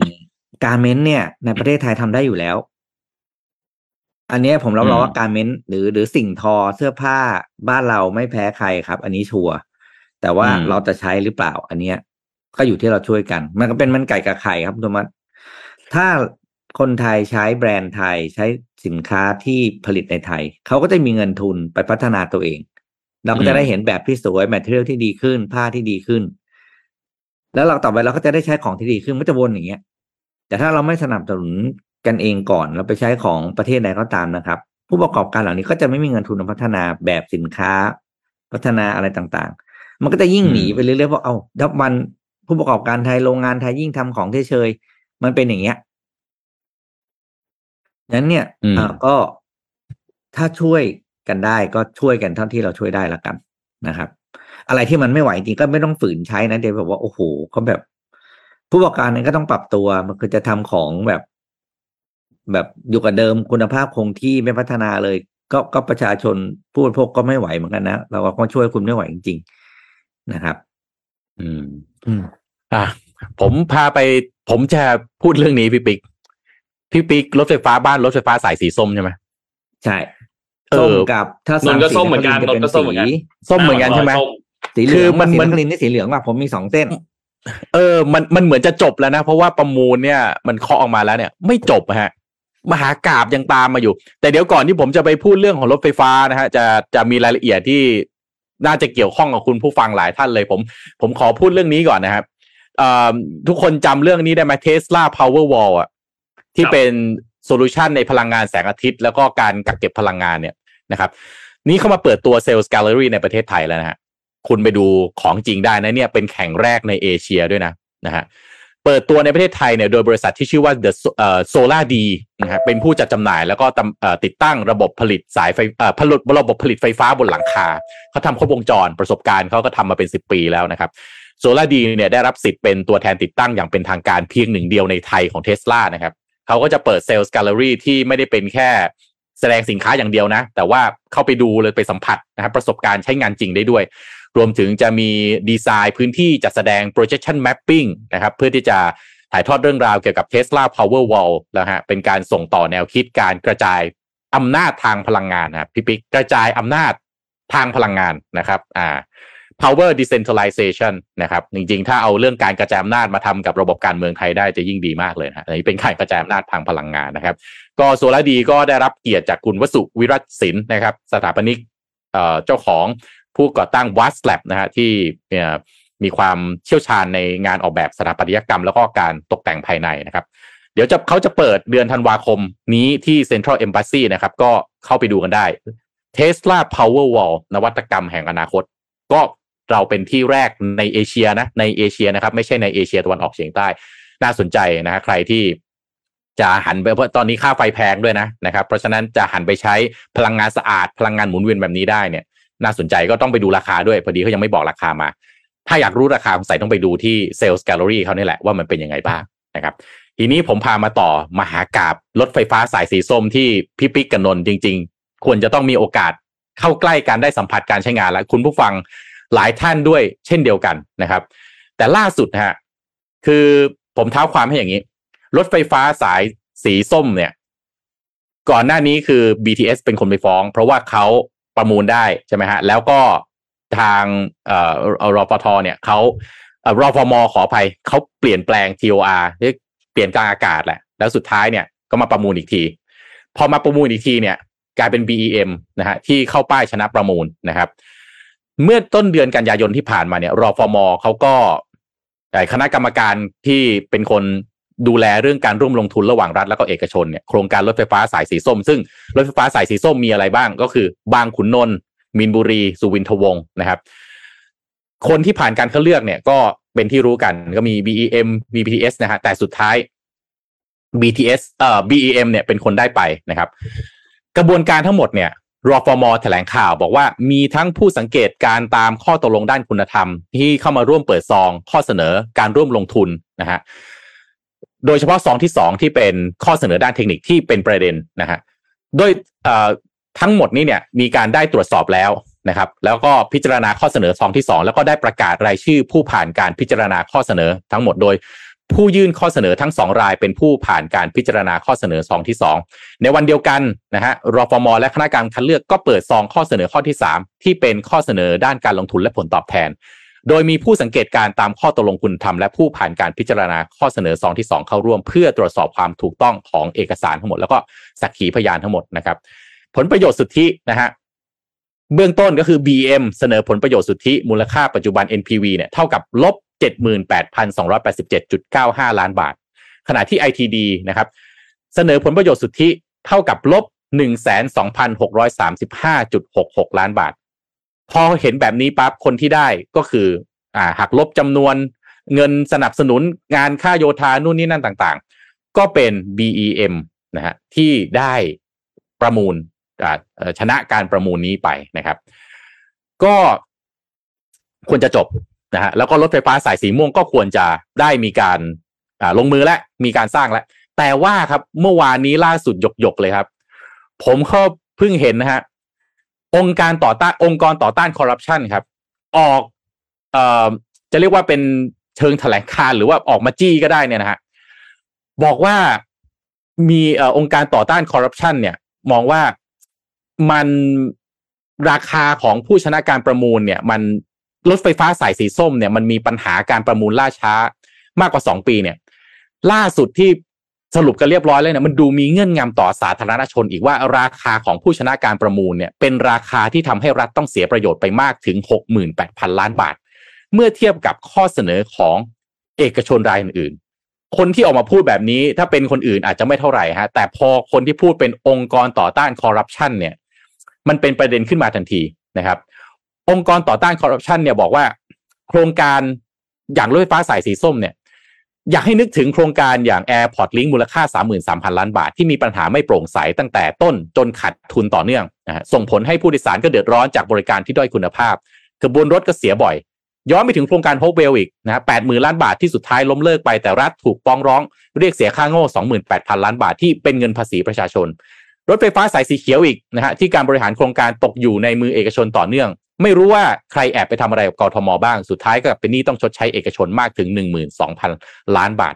การเมนต์เนี่ย ในประเทศไทยทำได้อยู่แล้ว อันนี้ผมรับรองว่าการเม้นหรือหรือสิ่งทอเสื้อผ้าบ้านเราไม่แพ้ใครครับ อันนี้ชัวร์แต่ว่าเราจะใช้หรือเปล่า อันเนี้ย ก็อยู่ที่เราช่วยกัน มันก็เป็นมันไก่กับไข่ครับทุกมัดถ้าคนไทยใช้แบรนด์ไทยใช้สินค้าที่ผลิตในไทย เขาก็จะมีเงินทุนไปพัฒนาตัวเอง เราก็จะได้เห็นแบบที่สวยแมทเทียลที่ดีขึ้น ผ้าที่ดีขึ้น แล้วเราต่อไปเราก็จะได้ใช้ของที่ดีขึ้นมันจะวนอย่างเงี้ยแต่ถ้าเราไม่สนับสนุน กันเองก่อนเราไปใช้ของประเทศไหนก็ตามนะครับ ผู้ประกอบการเหล่านี้ก็จะไม่มีเงินทุนพัฒนาแบบสินค้า พัฒนาอะไรต่างๆ มันก็จะยิ่งหนีไปเรื่อยๆเพราะเอาดับมันผู้ประกอบการไทยโรงงานไทยยิ่งทำของเฉยๆมันเป็นอย่างเงี้ยนั้นเนี่ยก็ถ้าช่วยกันได้ก็ช่วยกันเท่าที่เราช่วยได้ละกันนะครับ อะไรที่มันไม่ไหวจริงก็ไม่ต้องฝืนใช้นะเดี๋ยวแบบว่าโอ้โหเขาแบบ ผู้ประกอบการเนี่ยก็ต้องปรับตัวมันคือจะทำของแบบ แบบอยู่กับเดิมคุณภาพคงที่ไม่พัฒนาเลย ก็ก็ประชาชนผู้บริโภคก็ไม่ไหวเหมือนกันนะ เราก็ช่วยคุณไม่ไหวจริง ๆนะครับ อืม อืม อะผมพาไป ผมจะพูดเรื่องนี้พี่ปิ๊กพี่ปิ๊กรถไฟฟ้าบ้านรถไฟฟ้าสายสีส้มใช่ไหมใช่ส้มกับ ถ้านนก็ส้มเหมือนกันนนก็ส้มเหมือนกันส้มเหมือนกันใช่ไหมสีเหลืองมันมันลินนี่สีเหลืองว่าผมมีสองเส้น เออ มันมันเหมือนจะจบแล้วนะ เพราะว่าประมูลเนี่ย มันเคาะออกมาแล้วเนี่ย ไม่จบฮะ มหากราบยังตามมาอยู่ แต่เดี๋ยวก่อนที่ผมจะไปพูดเรื่องของรถไฟฟ้านะฮะจะจะมีรายละเอียดที่น่าจะเกี่ยวข้องกับคุณผู้ฟังหลายท่านเลย ผม ผมขอพูดเรื่องนี้ก่อนนะครับทุกคนจำเรื่องนี้ได้ไหม Tesla Powerwall อะที่เป็น solution ในพลังงานแสงอาทิตย์ แล้วก็การกักเก็บพลังงานเนี่ยนะครับ นี่เข้ามาเปิดตัว sales gallery ในประเทศไทยแล้วนะฮะคุณไปดูของจริงได้นะเนี่ยเป็นแห่งแรกในเอเชียด้วยนะนะฮะ เปิดตัวในประเทศไทยเนี่ยโดยบริษัทที่ชื่อว่า The Solar D นะฮะเป็นผู้จัดจำหน่ายแล้วก็ติดตั้งระบบผลิตสายไฟผลิตระบบผลิตไฟฟ้าบนหลังคาเขาทำครบวงจรประสบการณ์เขาก็ทำมาเป็น 10 ปีแล้วนะครับโซลาดีเนี่ยได้รับสิทธิ์เป็นตัวแทนติดตั้งอย่างเป็นทางการเพียงหนึ่งเดียวในไทยของเทสลานะครับเขาก็จะเปิดเซลล์แกลเลอรี่ที่ไม่ได้เป็นแค่แสดงสินค้าอย่างเดียวนะ แต่ว่าเข้าไปดูเลยไปสัมผัสนะครับประสบการณ์ใช้งานจริงได้ด้วย รวมถึงจะมีดีไซน์พื้นที่จัดแสดง projection mapping นะครับ เพื่อที่จะถ่ายทอดเรื่องราวเกี่ยวกับ Tesla Power Wall แล้วฮะเป็นการส่งต่อแนวคิดการกระจายอำนาจทางพลังงานนะพี่ปิ๊กกระจายอำนาจทางพลังงานนะครับอ่า power decentralization นะครับ จริงๆ ถ้าเอาเรื่องการกระจายอำนาจมาทำกับระบบการเมืองไทยได้จะยิ่งดีมากเลยนะอันนี้เป็นการกระจายอำนาจทางพลังงานนะครับ ก็โซลาดีก็ได้รับเกียรติจากคุณวสุวิรัตศิลป์นะครับ สถาปนิกเจ้าของ ผู้ก่อตั้งวัสแลบนะฮะที่มีความเชี่ยวชาญในงานออกแบบสถาปัตยกรรม แล้วก็การตกแต่งภายในนะครับ เดี๋ยวจะเขาจะเปิดเดือนธันวาคมนี้ที่ Central Embassy นะครับ ก็เข้าไปดูกันได้ Tesla Power Wall นวัตกรรมแห่งอนาคต ก็เราเป็นที่แรกในเอเชียนะ ในเอเชียนะครับ ไม่ใช่ในเอเชียตะวันออกเฉียงใต้ น่าสนใจนะใครที่จะหันไปเพราะตอนนี้ค่าไฟแพงด้วยนะนะครับ เพราะฉะนั้นจะหันไปใช้พลังงานสะอาดพลังงานหมุนเวียนแบบนี้ได้เนี่ย น่าสนใจก็ต้องไปดูราคาด้วยพอดีเขายังไม่บอกราคามา ถ้าอยากรู้ราคาใส่ต้องไปดูที่เซลล์แกลเลอรี่เขานี่แหละว่ามันเป็นยังไงบ้างนะครับ ทีนี้ผมพามาต่อมหากราบรถไฟฟ้าสายสีส้มที่พี่ปิ๊กกับนนจริง ๆ ควรจะต้องมีโอกาสเข้าใกล้การได้สัมผัสการใช้งานแล้วคุณผู้ฟังหลายท่านด้วยเช่นเดียวกันนะครับ แต่ล่าสุดฮะคือผมเท้าความให้อย่างนี้ รถไฟฟ้าสายสีส้มเนี่ย ก่อนหน้านี้คือ BTS เป็นคนไปฟ้อง เพราะว่าเขา ประมูลได้ใช่ไหมฮะแล้วก็ทางเอ่อรอฟทเนี่ยเขารอฟมขออภัยเขาเปลี่ยนแปลง TOR เปลี่ยนกลางอากาศแหละ แล้วสุดท้ายเนี่ยก็มาประมูลอีกที พอมาประมูลอีกทีเนี่ย กลายเป็น BEM นะฮะที่เข้าป้ายชนะประมูลนะครับ เมื่อต้นเดือนกันยายนที่ผ่านมาเนี่ยรอฟมเขาก็คณะกรรมการที่เป็นคน ดูแลเรื่องการร่วมลงทุนระหว่างรัฐแล้วก็เอกชนเนี่ยโครงการรถไฟฟ้าสายสีส้ม ซึ่งรถไฟฟ้าสายสีส้มมีอะไรบ้าง ก็คือบางขุนนนท์มินบุรี สุวินทวงศ์นะครับ คนที่ผ่านการคัดเลือกเนี่ยก็เป็นที่รู้กันก็มี BEM มี BTS นะฮะแต่สุดท้าย BTS เอ่อ BEM เนี่ยเป็นคนได้ไปนะครับ กระบวนการทั้งหมดเนี่ยรอฟอมอแถลงข่าวบอกว่ามีทั้งผู้สังเกตการตามข้อตกลงด้านคุณธรรม ที่เข้ามาร่วมเปิดซอง ข้อเสนอการร่วมลงทุนนะฮะ โดยเฉพาะซองที่สองที่เป็นข้อเสนอด้านเทคนิคที่เป็นประเด็นนะฮะโดยทั้งหมดนี้เนี่ยมีการได้ตรวจสอบแล้วนะครับ แล้วก็พิจารณาข้อเสนอซองที่สองแล้วก็ได้ประกาศรายชื่อผู้ผ่านการพิจารณาข้อเสนอทั้งหมดโดยผู้ยื่นข้อเสนอทั้งสองรายเป็นผู้ผ่านการพิจารณาข้อเสนอซองที่2ในวันเดียวกันนะฮะรฟม และคณะกรรมการคัดเลือกก็เปิดซองข้อเสนอข้อที่3ที่เป็นข้อเสนอด้านการลงทุนและผลตอบแทน โดยมีผู้สังเกตการตามข้อตกลงคุณธรรมและผู้ผ่านการพิจารณาข้อเสนอซองที่ 2 เข้าร่วม เพื่อตรวจสอบความถูกต้องของเอกสารทั้งหมด แล้วก็สักขีพยานทั้งหมดนะครับ ผลประโยชน์สุทธินะฮะเบื้องต้นก็คือ BM เสนอผลประโยชน์สุทธิมูลค่าปัจจุบัน NPV เนี่ยเท่ากับลบ78,287.95 ล้านบาท ขณะที่ ITD นะครับ เสนอผลประโยชน์สุทธิเท่ากับลบ12,635.66 ล้านบาท พอเห็นแบบนี้ปั๊บคนที่ได้ก็คือ อ่าหักลบจำนวนเงินสนับสนุนงานค่าโยธานู่นนี่นั่นต่างๆ ก็เป็น BEM นะฮะที่ได้ประมูลชนะการประมูลนี้ไปนะครับ ก็ควรจะจบนะฮะแล้วก็รถไฟฟ้าสายสีม่วงก็ควรจะได้มีการลงมือและมีการสร้างแล้วแต่ว่าครับเมื่อวานนี้ล่าสุดหยกๆเลยครับ ผมก็เพิ่งเห็นนะฮะ องค์การต่อต้านองค์กรต่อต้านคอร์รัปชันครับ ออกเอ่อจะเรียกว่าเป็นเชิงแถลงการหรือว่าออกมาจี้ก็ได้เนี่ยนะฮะบอกว่ามีอองค์การต่อต้านคอร์รัปชันเนี่ย มองว่ามันราคาของผู้ชนะการประมูลเนี่ย มันรถไฟฟ้าสายสีส้มเนี่ยมันมีปัญหาการประมูลล่าช้ามากกว่าสองปีเนี่ย ล่าสุดที่ สรุปกันเรียบร้อยเลยเนี่ยมันดูมีเงื่อนงำต่อสาธารณชนอีกว่าราคาของผู้ชนะการประมูลเนี่ยเป็นราคาที่ทำให้รัฐต้องเสียประโยชน์ไปมากถึง 68,000 ล้านบาท เมื่อเทียบกับข้อเสนอของเอกชนรายอื่นๆ คนที่ออกมาพูดแบบนี้ถ้าเป็นคนอื่นอาจจะไม่เท่าไหร่ฮะแต่พอคนที่พูดเป็นองค์กรต่อต้านคอร์รัปชันเนี่ยมันเป็นประเด็นขึ้นมาทันทีนะครับ องค์กรต่อต้านคอร์รัปชันเนี่ยบอกว่า โครงการอย่างรถไฟฟ้าสายสีส้มเนี่ย อยากให้นึกถึงโครงการอย่าง Airport Link มูลค่า 33,000 ล้านบาท ที่มีปัญหาไม่โปร่งใสตั้งแต่ต้นจนขัดทุนต่อเนื่องนะส่งผลให้ผู้โดยสารก็เดือดร้อนจากบริการที่ด้อยคุณภาพกระบวนรถก็เสียบ่อย ย้อนไปถึงโครงการโฮปเวลอีกนะฮะแปดหมื่นล้านบาทที่สุดท้ายล้มเลิกไปแต่รัฐถูกฟ้องร้อง เรียกเสียค่าโง่สองหมื่นแปดพันล้านบาทที่เป็นเงินภาษีประชาชน รถไฟฟ้าสายสีเขียวอีกนะฮะที่การบริหารโครงการตกอยู่ในมือเอกชนต่อเนื่อง ไม่รู้ว่าใครแอบไปทำอะไรกับกรทมบ้างสุดท้ายก็เป็นหนี้ต้องชดใช้เอกชนมากถึง 12,000 ล้านบาท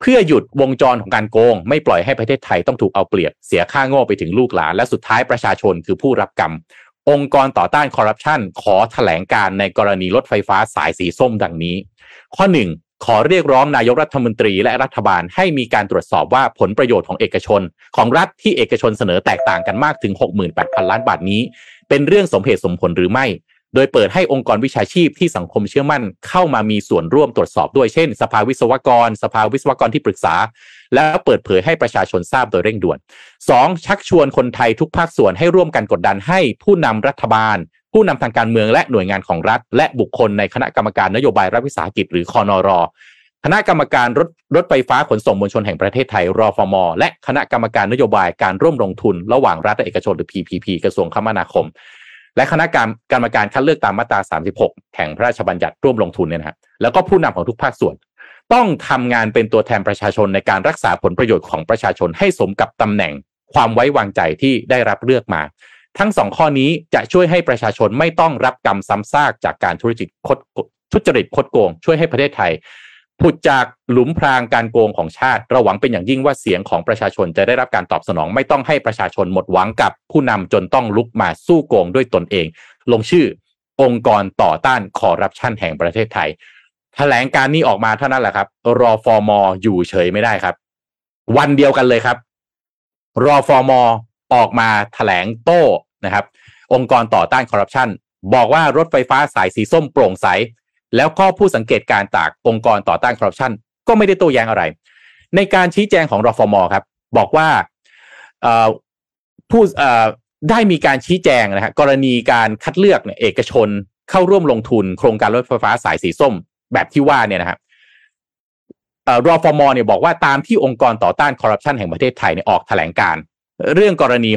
เพื่อหยุดวงจรของการโกง ไม่ปล่อยให้ประเทศไทยต้องถูกเอาเปรียบเสียค่าโง่ไปถึงลูกหลาน และสุดท้ายประชาชนคือผู้รับกรรม องค์กรต่อต้านคอร์รัปชันขอถแถลงการในกรณีรถไฟฟ้าสายสีส้มดังนี้ ข้อหนึ่งขอเรียกร้องนายกรัฐมนตรีและรัฐบาลให้มีการตรวจสอบว่าผลประโยชน์ของเอกชน ของรัฐที่เอกชนเสนอแตกต่างกันมากถึง 68,000 ล้านบาทนี้ เป็นเรื่องสมเหตุสมผลหรือไม่ โดยเปิดให้องค์กรวิชาชีพที่สังคมเชื่อมั่น เข้ามามีส่วนร่วมตรวจสอบด้วยเช่น สภาวิศวกร สภาวิศวกรที่ปรึกษา แล้วเปิดเผยให้ประชาชนทราบโดยเร่งด่วน 2. ชักชวนคนไทยทุกภาคส่วนให้ร่วมกันกดดันให้ผู้นำรัฐบาล ผู้นำทางการเมืองและหน่วยงานของรัฐ และบุคคลในคณะกรรมการนโยบายรัฐวิสาหกิจหรือคอนร คณะกรรมการรถรถไฟฟ้าขนส่งมวลชนแห่งประเทศไทยรอฟม และคณะกรรมการนโยบายการร่วมลงทุนระหว่างรัฐและเอกชนหรือ PPP กระทรวงคมนาคม และคณะกรรมกรรมการคัดเลือกตามมาตรา 36 แห่งพระราชบัญญัติร่วมลงทุนเนี่ยนะครับแล้วก็ผู้นำของทุกภาคส่วน ต้องทำงานเป็นตัวแทนประชาชนในการรักษาผลประโยชน์ของประชาชนให้สมกับตำแหน่งความไว้วางใจที่ได้รับเลือกมา ทั้งสองข้อนี้จะช่วยให้ประชาชนไม่ต้องรับกรรมซ้ำซากจากการทุจริตคดทุจริตคดโกง ช่วยให้ประเทศไทย หลุดจากหลุมพรางการโกงของชาติและหวังเป็นอย่างยิ่งว่าเสียงของประชาชนจะได้รับการตอบสนอง ไม่ต้องให้ประชาชนหมดหวังกับผู้นำจนต้องลุกมาสู้โกงด้วยตนเอง ลงชื่อองค์กรต่อต้านคอร์รัปชันแห่งประเทศไทยแถลงการนี้ออกมาเท่านั้นแหละครับ รอฟอร์มอยู่เฉยไม่ได้ครับ วันเดียวกันเลยครับ รอฟอร์มออกมาแถลงโต้นะครับ องค์กรต่อต้านคอร์รัปชันบอกว่ารถไฟฟ้าสายสีส้มโปร่งใส แล้วก็ผู้สังเกตการจากองค์กรต่อต้านคอร์รัปชันก็ไม่ได้โต้แย้งอะไร ในการชี้แจงของรฟมครับ บอกว่าผู้ได้มีการชี้แจงนะฮะกรณีการคัดเลือกเนี่ยเอกชนเข้าร่วมลงทุนโครงการรถไฟฟ้าสายสีส้ม แบบที่ว่าเนี่ยนะครับรอฟมเนี่ยบอกว่าตามที่องค์กรต่อต้านคอร์รัปชันแห่งประเทศไทยเนี่ยออกแถลงการเรื่องกรณี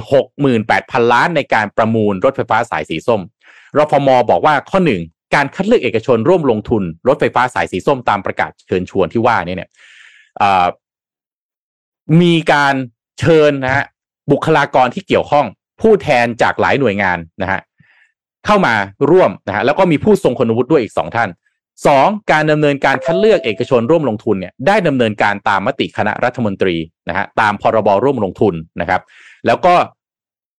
68,000 ล้านในการประมูลรถไฟฟ้าสายสีส้มรฟมบอกว่าข้อหนึ่ง การคัดเลือกเอกชนร่วมลงทุน รถไฟฟ้าสายสีส้มตามประกาศเชิญชวนที่ว่านี่เนี่ยมีการเชิญนะฮะบุคลากรที่เกี่ยวข้อง ผู้แทนจากหลายหน่วยงานนะฮะเข้ามาร่วมนะฮะแล้วก็มีผู้ทรงคุณวุฒิด้วยอีกสองท่านสองการดำเนินการคัดเลือกเอกชนร่วมลงทุนเนี่ยได้ดำเนินการตามมติคณะรัฐมนตรีนะฮะตามพรบร่วมลงทุนนะครับ แล้วก็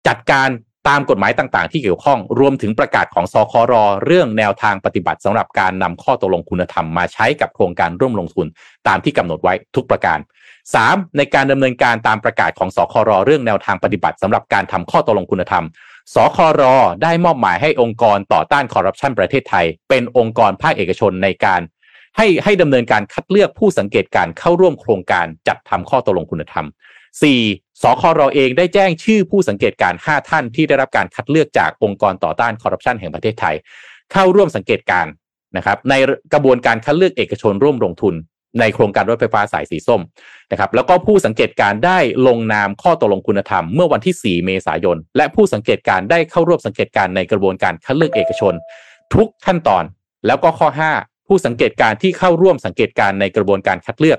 จัดการ ตามกฎหมายต่างๆ ที่เกี่ยวข้องรวมถึงประกาศของสครเรื่องแนวทางปฏิบัติสำหรับการนำข้อตกลงคุณธรรมมาใช้กับโครงการร่วมลงทุนตามที่กำหนดไว้ทุกประการ 3. ในการดำเนินการตามประกาศของสครเรื่องแนวทางปฏิบัติสำหรับการทำข้อตกลงคุณธรรมสครได้มอบหมายให้องค์กรต่อต้านคอร์รัปชันประเทศไทย เป็นองค์กรภาคเอกชนในการให้ให้ดำเนินการคัดเลือกผู้สังเกตการเข้าร่วมโครงการจัดทำข้อตกลงคุณธรรม 4. สครเองได้แจ้งชื่อผู้สังเกตการ 5 ท่านที่ได้รับการคัดเลือกจากองค์กรต่อต้านคอร์รัปชันแห่งประเทศไทย เข้าร่วมสังเกตการนะครับในกระบวนการคัดเลือกเอกชนร่วมลงทุน ในโครงการรถไฟฟ้าสายสีส้มนะครับแล้วก็ผู้สังเกตการได้ลงนามข้อตกลงคุณธรรมเมื่อวันที่ 4 เมษายน และผู้สังเกตการได้เข้าร่วมสังเกตการในกระบวนการคัดเลือกเอกชน ทุกขั้นตอน แล้วก็ข้อ 5ผู้สังเกตการที่เข้าร่วมสังเกตการในกระบวนการคัดเลือก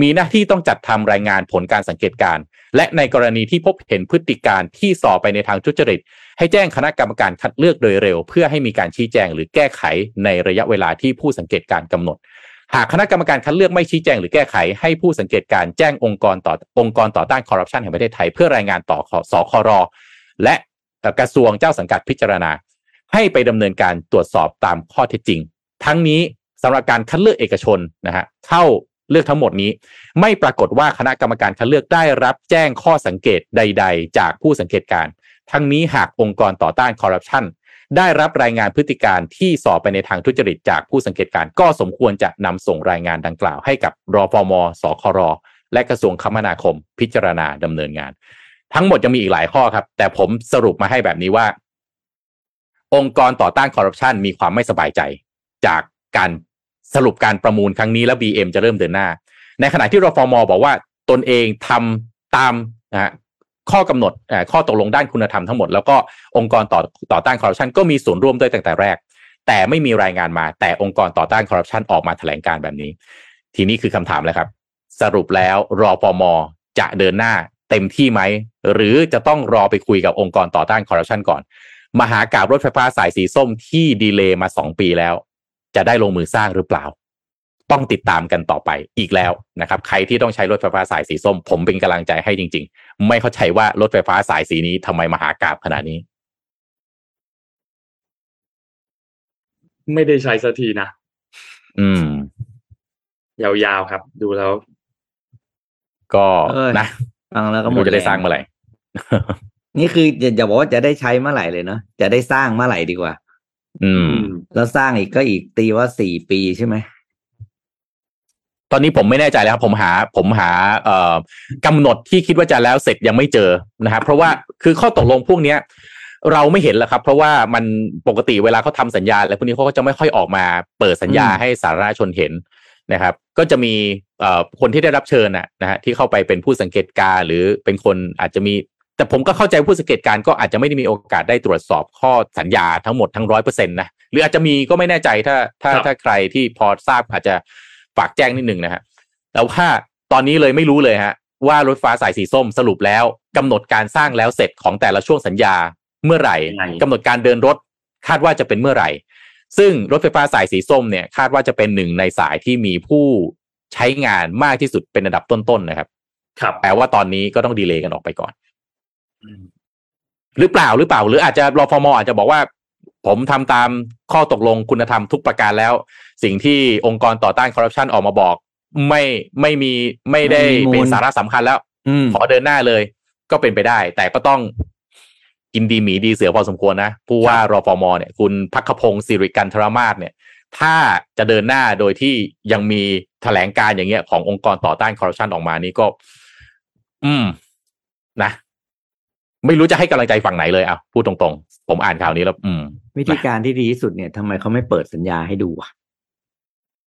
มีหน้าที่ต้องจัดทำรายงานผลการสังเกตการ และในกรณีที่พบเห็นพฤติการที่ส่อไปในทางทุจริต ให้แจ้งคณะกรรมการคัดเลือกโดยเร็ว เพื่อให้มีการชี้แจงหรือแก้ไขในระยะเวลาที่ผู้สังเกตการกำหนด หากคณะกรรมการคัดเลือกไม่ชี้แจงหรือแก้ไข ให้ผู้สังเกตการแจ้งองค์กรต่อองค์กรต่อต้านคอร์รัปชันแห่งประเทศไทยเพื่อรายงานต่อสครและกระทรวงเจ้าสังกัดพิจารณา ให้ไปดำเนินการตรวจสอบตามข้อเท็จจริง ทั้งนี้สำหรับการคัดเลือกเอกชนนะฮะเข้า เลือกทั้งหมดนี้ ไม่ปรากฏว่าคณะกรรมการคัดเลือกได้รับแจ้งข้อสังเกตใด ๆ จากผู้สังเกตการ ทั้งนี้หากองค์กรต่อต้านคอร์รัปชันได้รับรายงานพฤติการที่สอบไปในทางทุจริตจากผู้สังเกตการก็สมควรจะนำส่งรายงานดังกล่าวให้กับรอฟมสครและกระทรวงคมนาคม พิจารณาดำเนินงาน ทั้งหมดยังมีอีกหลายข้อครับ แต่ผมสรุปมาให้แบบนี้ว่า องค์กรต่อต้านคอร์รัปชันมีความไม่สบายใจ จากการ สรุปการประมูลครั้งนี้แล้ว BM จะเริ่มเดินหน้า ในขณะที่รฟมบอกว่าตนเองทำตามนะข้อกำหนดข้อตกลงด้านคุณธรรมทั้งหมด แล้วก็องค์กรต่อต่อต้านคอร์รัปชันก็มีส่วนร่วมด้วยตั้งแต่แรก แต่ไม่มีรายงานมาแต่องค์กรต่อต้านคอร์รัปชันออกมาแถลงการแบบนี้ ทีนี้คือคำถามแล้วครับ สรุปแล้วรอปมจะเดินหน้าเต็มที่ไหม หรือจะต้องรอไปคุยกับองค์กรต่อต้านคอร์รัปชันก่อน มหากาบรถไฟฟ้าสายสีส้มที่ดีเลย์มาสองปีแล้ว จะได้ลงมือสร้างหรือเปล่า ต้องติดตามกันต่อไปอีกแล้วนะครับ ใครที่ต้องใช้รถไฟฟ้าสายสีส้ม ผมเป็นกำลังใจให้จริง ๆ ไม่เข้าใจว่ารถไฟฟ้าสายสีนี้ทำไมมหากราบขนาดนี้ ไม่ได้ใช้สักทีนะอืม ยาวๆครับ ดูแล้ว ก็นะฟังแล้วก็หมดจะได้สร้างเมื่อไหร่นี่คืออย่าบอกว่าจะได้ใช้เมื่อไหร่เลยเนาะจะได้สร้างเมื่อไหร่ดีกว่า อืม แล้วสร้างอีกก็อีกตีว่าสี่ปีใช่ไหมตอนนี้ผมไม่แน่ใจแล้วครับผมหาผมหาเอ่อกำหนดที่คิดว่าจะแล้วเสร็จยังไม่เจอนะครับเพราะว่าคือข้อตกลงพวกเนี้ยเราไม่เห็นแล้วครับ เพราะว่ามันปกติเวลาเขาทาสัญญาอะไรพวกนี้เขาก็จะไม่ค่อยออกมาเปิดสัญญาให้สาธารณชนเห็นนะครับ ก็จะมีเอ่อคนที่ได้รับเชิญนะนะฮะที่เข้าไปเป็นผู้สังเกตการหรือเป็นคนอาจจะมี แต่ผมก็เข้าใจผู้สังเกตการก็อาจจะไม่ได้มีโอกาสได้ตรวจสอบข้อสัญญาทั้งหมดทั้งร้อยเปอร์เซ็นต์นะ หรืออาจจะมีก็ไม่แน่ใจถ้าถ้าถ้าใครที่พอทราบอาจจะฝากแจ้งนิดหนึ่งนะฮะแต่ว่าตอนนี้เลยไม่รู้เลยฮะ ว่ารถฟ้าสายสีส้มสรุปแล้วกำหนดการสร้างแล้วเสร็จของแต่ละช่วงสัญญาเมื่อไหร่กำหนดการเดินรถคาดว่าจะเป็นเมื่อไหร่ ซึ่งรถไฟฟ้าสายสีส้มเนี่ยคาดว่าจะเป็นหนึ่งในสายที่มีผู้ใช้งานมากที่สุดเป็นอันดับต้นๆนะครับ ครับแปลว่าตอนนี้ก็ต้องดีเลย์กันออกไปก่อนหรือเปล่าหรือเปล่า หรืออาจจะรอฟมอาจจะบอกว่า ผมทำตามข้อตกลงคุณธรรมทุกประการแล้ว สิ่งที่องค์กรต่อต้านคอร์รัปชันออกมาบอก ไม่ไม่มีไม่ได้เป็นสาระสำคัญแล้วขอเดินหน้าเลย ก็เป็นไปได้ แต่ก็ต้องกินดีหมีดีเสือพอสมควรนะ ผู้ว่ารอฟมเนี่ย คุณพักพงศ์สิริกันทรมาศเนี่ย ถ้าจะเดินหน้าโดยที่ยังมีแถลงการอย่างเงี้ยขององค์กรต่อต้านคอร์รัปชันออกมานี่ก็ อืม นะ ไม่รู้จะให้กำลังใจฝั่งไหนเลยอะพูดตรงๆ ผมอ่านข่าวนี้แล้ว อืม วิธีการที่ดีที่สุดเนี่ยทำไมเขาไม่เปิดสัญญาให้ดูอะ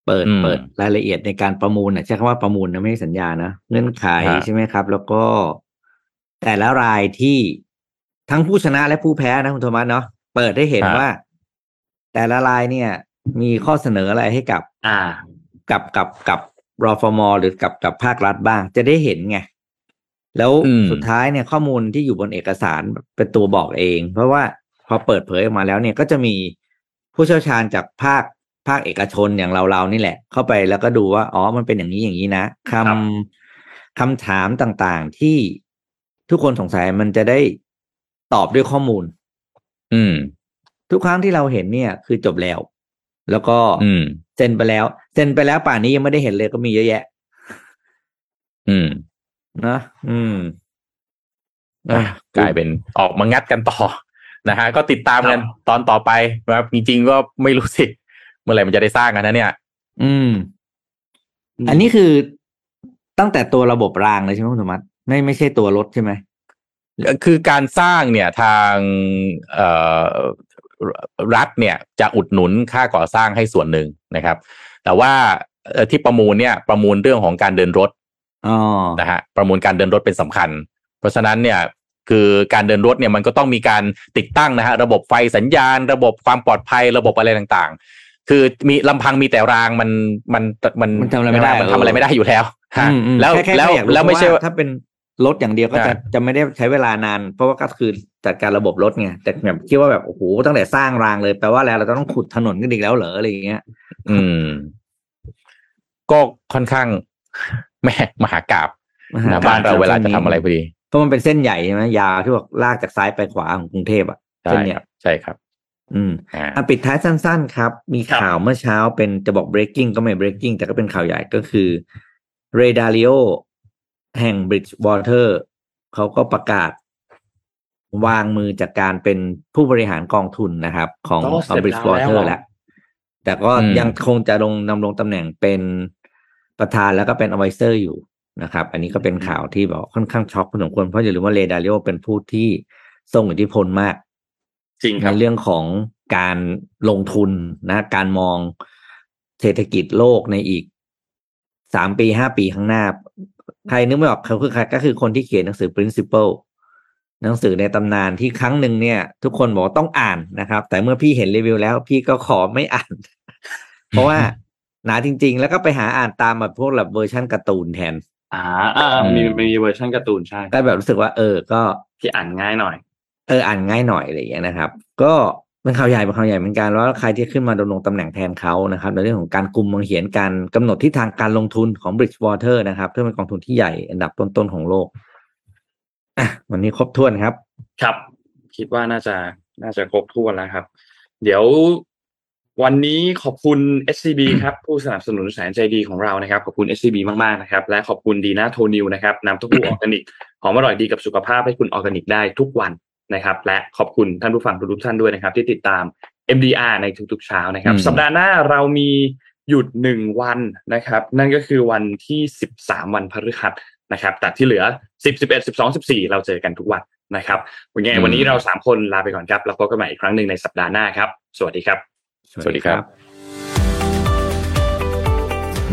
เปิดเปิดรายละเอียดในการประมูลนะใช้คำว่าประมูลนะไม่ใช่สัญญานะเงื่อนไขใช่ไหมครับ แล้วก็ แต่ละรายที่ทั้งผู้ชนะและผู้แพ้นะคุณโทมัสเนาะเปิดได้เห็นว่า แต่ละรายเนี่ย มีข้อเสนออะไรให้กับ อ่า กับกับกับรอฟมหรือกับกับภาครัฐบ้าง จะได้เห็นไง แล้วสุดท้ายเนี่ยข้อมูลที่อยู่บนเอกสารเป็นตัวบอกเอง เพราะว่าพอเปิดเผยออกมาแล้วเนี่ยก็จะมีผู้เชี่ยวชาญจากภาคภาคเอกชนอย่างเราเรานี่แหละ เข้าไปแล้วก็ดูว่าอ๋อมันเป็นอย่างนี้อย่างนี้นะคำคำถามต่างๆที่ทุกคนสงสัยมันจะได้ตอบด้วยข้อมูล อืม ทุกครั้งที่เราเห็นเนี่ย คือจบแล้ว แล้วก็ อืมเซ็นไปแล้วเซ็นไปแล้วป่านนี้ยังไม่ได้เห็นเลยก็มีเยอะแยะ อืม นะอืมกลายเป็นออกมางัดกันต่อนะฮะก็ติดตามกันตอนต่อไปนะครับจริงๆก็ไม่รู้สิมื่อไหร่มันจะได้สร้างกันนะเนี่ย อืม อันนี้คือตั้งแต่ตัวระบบรางเลยใช่ไหมคุณธรรมะไม่ไม่ใช่ตัวรถใช่ไหมคือการสร้างเนี่ยทางเอ่อรัฐเนี่ยจะอุดหนุนค่าก่อสร้างให้ส่วนหนึ่งนะครับ แต่ว่าที่ประมูลเนี่ยประมูลเรื่องของการเดินรถอ๋อ นะฮะประมูลการเดินรถเป็นสำคัญ เพราะฉะนั้นเนี่ยคือการเดินรถเนี่ยมันก็ต้องมีการติดตั้งนะฮะระบบไฟสัญญาณ ระบบความปลอดภัยระบบอะไรต่างๆ คือมีลำพังมีแต่รางมันมันมันมันทำอะไรไม่ได้มันทำอะไรไม่ได้อยู่แล้วฮะอืมอืมแล้วค่ค่แล้วค่อยากรู้แล้วไม่ใช่ว่าถ้าเป็นรถอย่างเดียวก็จะอ่าจะไม่ได้ใช้เวลานาน เพราะว่าก็คือจัดการระบบรถไงแต่แบบคิดว่าแบบโอ้โหตั้งแต่สร้างรางเลยแปลว่าแล้วเราต้องขุดถนนกันอีกแล้วเหรออะไรอย่างเงี้ย อืม ก็ค่อนข้าง แม่มหากราบมหานะกาบ้านเราเวลาจะทำอะไรพอดีเพราะมันเป็นเส้นใหญ่ใช่ไหมยาวที่บอกลากจากซ้ายไปขวาของกรุงเทพอะใช่เส้นเนี้คยรับใช่ครับ อืมอ่าอะปิดท้ายสั้น ๆ ครับ มีครับข่าวเมื่อเช้าเป็นจะบอก breaking ก็ไม่ breaking แต่ก็เป็นข่าวใหญ่ก็คือ Ray Dalio แห่ง Bridgewater เขาก็ประกาศ วางมือจากการเป็นผู้บริหารกองทุนนะครับ ของก็เสร็จแล้ว Bridgewater แล้วเหรอแล้วแต่ก็อืมยังคงจะลงนำลงตำแหน่งเป็น ประธานแล้วก็เป็น advisor อยู่นะครับ อันนี้ก็เป็นข่าวที่บอกค่อนข้างช็อกพอสมควรเพราะอย่าลืมว่าเรดาริโอเป็นผู้ที่ทรงอิทธิพลมาก จริงคในรับเรื่องของการลงทุนนะ การมองเศรษฐกิจโลกในอีกสามปีห้าปีข้างหน้า ใครนึกไม่ออกเขาคือใครก็คือคนที่เขียนหนังสือ principle หนังสือในตำนานที่ครั้งหนึ่งเนี่ย ทุกคนบอกว่าต้องอ่านนะครับ แต่เมื่อพี่เห็นรีวิวแล้ว พี่ก็ขอไม่อ่าน เพราะว่า หนาจริง ๆ แล้วก็ไปหาอ่านตามแบบพวกแบบเวอร์ชันการ์ตูนแทน อ่าอ่ามีมีเวอร์ชันการ์ตูนใช่ก็แบบรู้สึกว่า เออ ก็ที่อ่านง่ายหน่อย เอออ่านง่ายหน่อยอะไรอย่างเงี้ยนะครับ ก็เป็นข่าวใหญ่เป็นข่าวใหญ่เหมือนกันแล้วใครที่ขึ้นมาดำรงตำแหน่งแทนเขานะครับ ในเรื่องของการกลุ่มมองเหียนการกำหนดทิศทางการลงทุนของ Bridgewater นะครับซึ่งเป็นกองทุนที่ใหญ่อันดับต้นๆของโลกอะวันนี้ครบถ้วนครับ ครับ คิดว่าน่าจะน่าจะครบถ้วนแล้วครับ เดี๋ยว วันนี้ขอบคุณ SCB ครับผู้สนับสนุนแสนใจดีของเรานะครับขอบคุณ SCB มากๆนะครับและขอบคุณดีน่าโทนิวนะครับน้ำเต้าหู้ออร์แกนิกหอมอร่อยดีกับสุขภาพให้คุณออร์แกนิกได้ทุกวันนะครับ และขอบคุณท่านผู้ฟังทุกๆท่านด้วยนะครับ ที่ติดตาม MDR ในทุกๆเช้านะครับอืมสัปดาห์หน้าเรามีหยุดหนึ่งวันนะครับ นั่นก็คือวันที่สิบสามวันพฤหัสนะครับแต่ที่เหลือสิบสิบเอ็ดสิบสองสิบสี่เราเจอกันทุกวันนะครับวันนี้วันนี้เราสามคนลาไปก่อนครับแล้วพบกันใหม่อีกครั้งหนึ่งในสัปดาห์หน้าครับ สวัสดีครับ สวัสดีครับ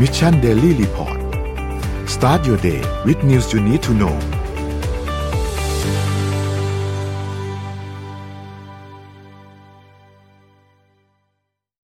Mission Daily Report start your day with news you need to know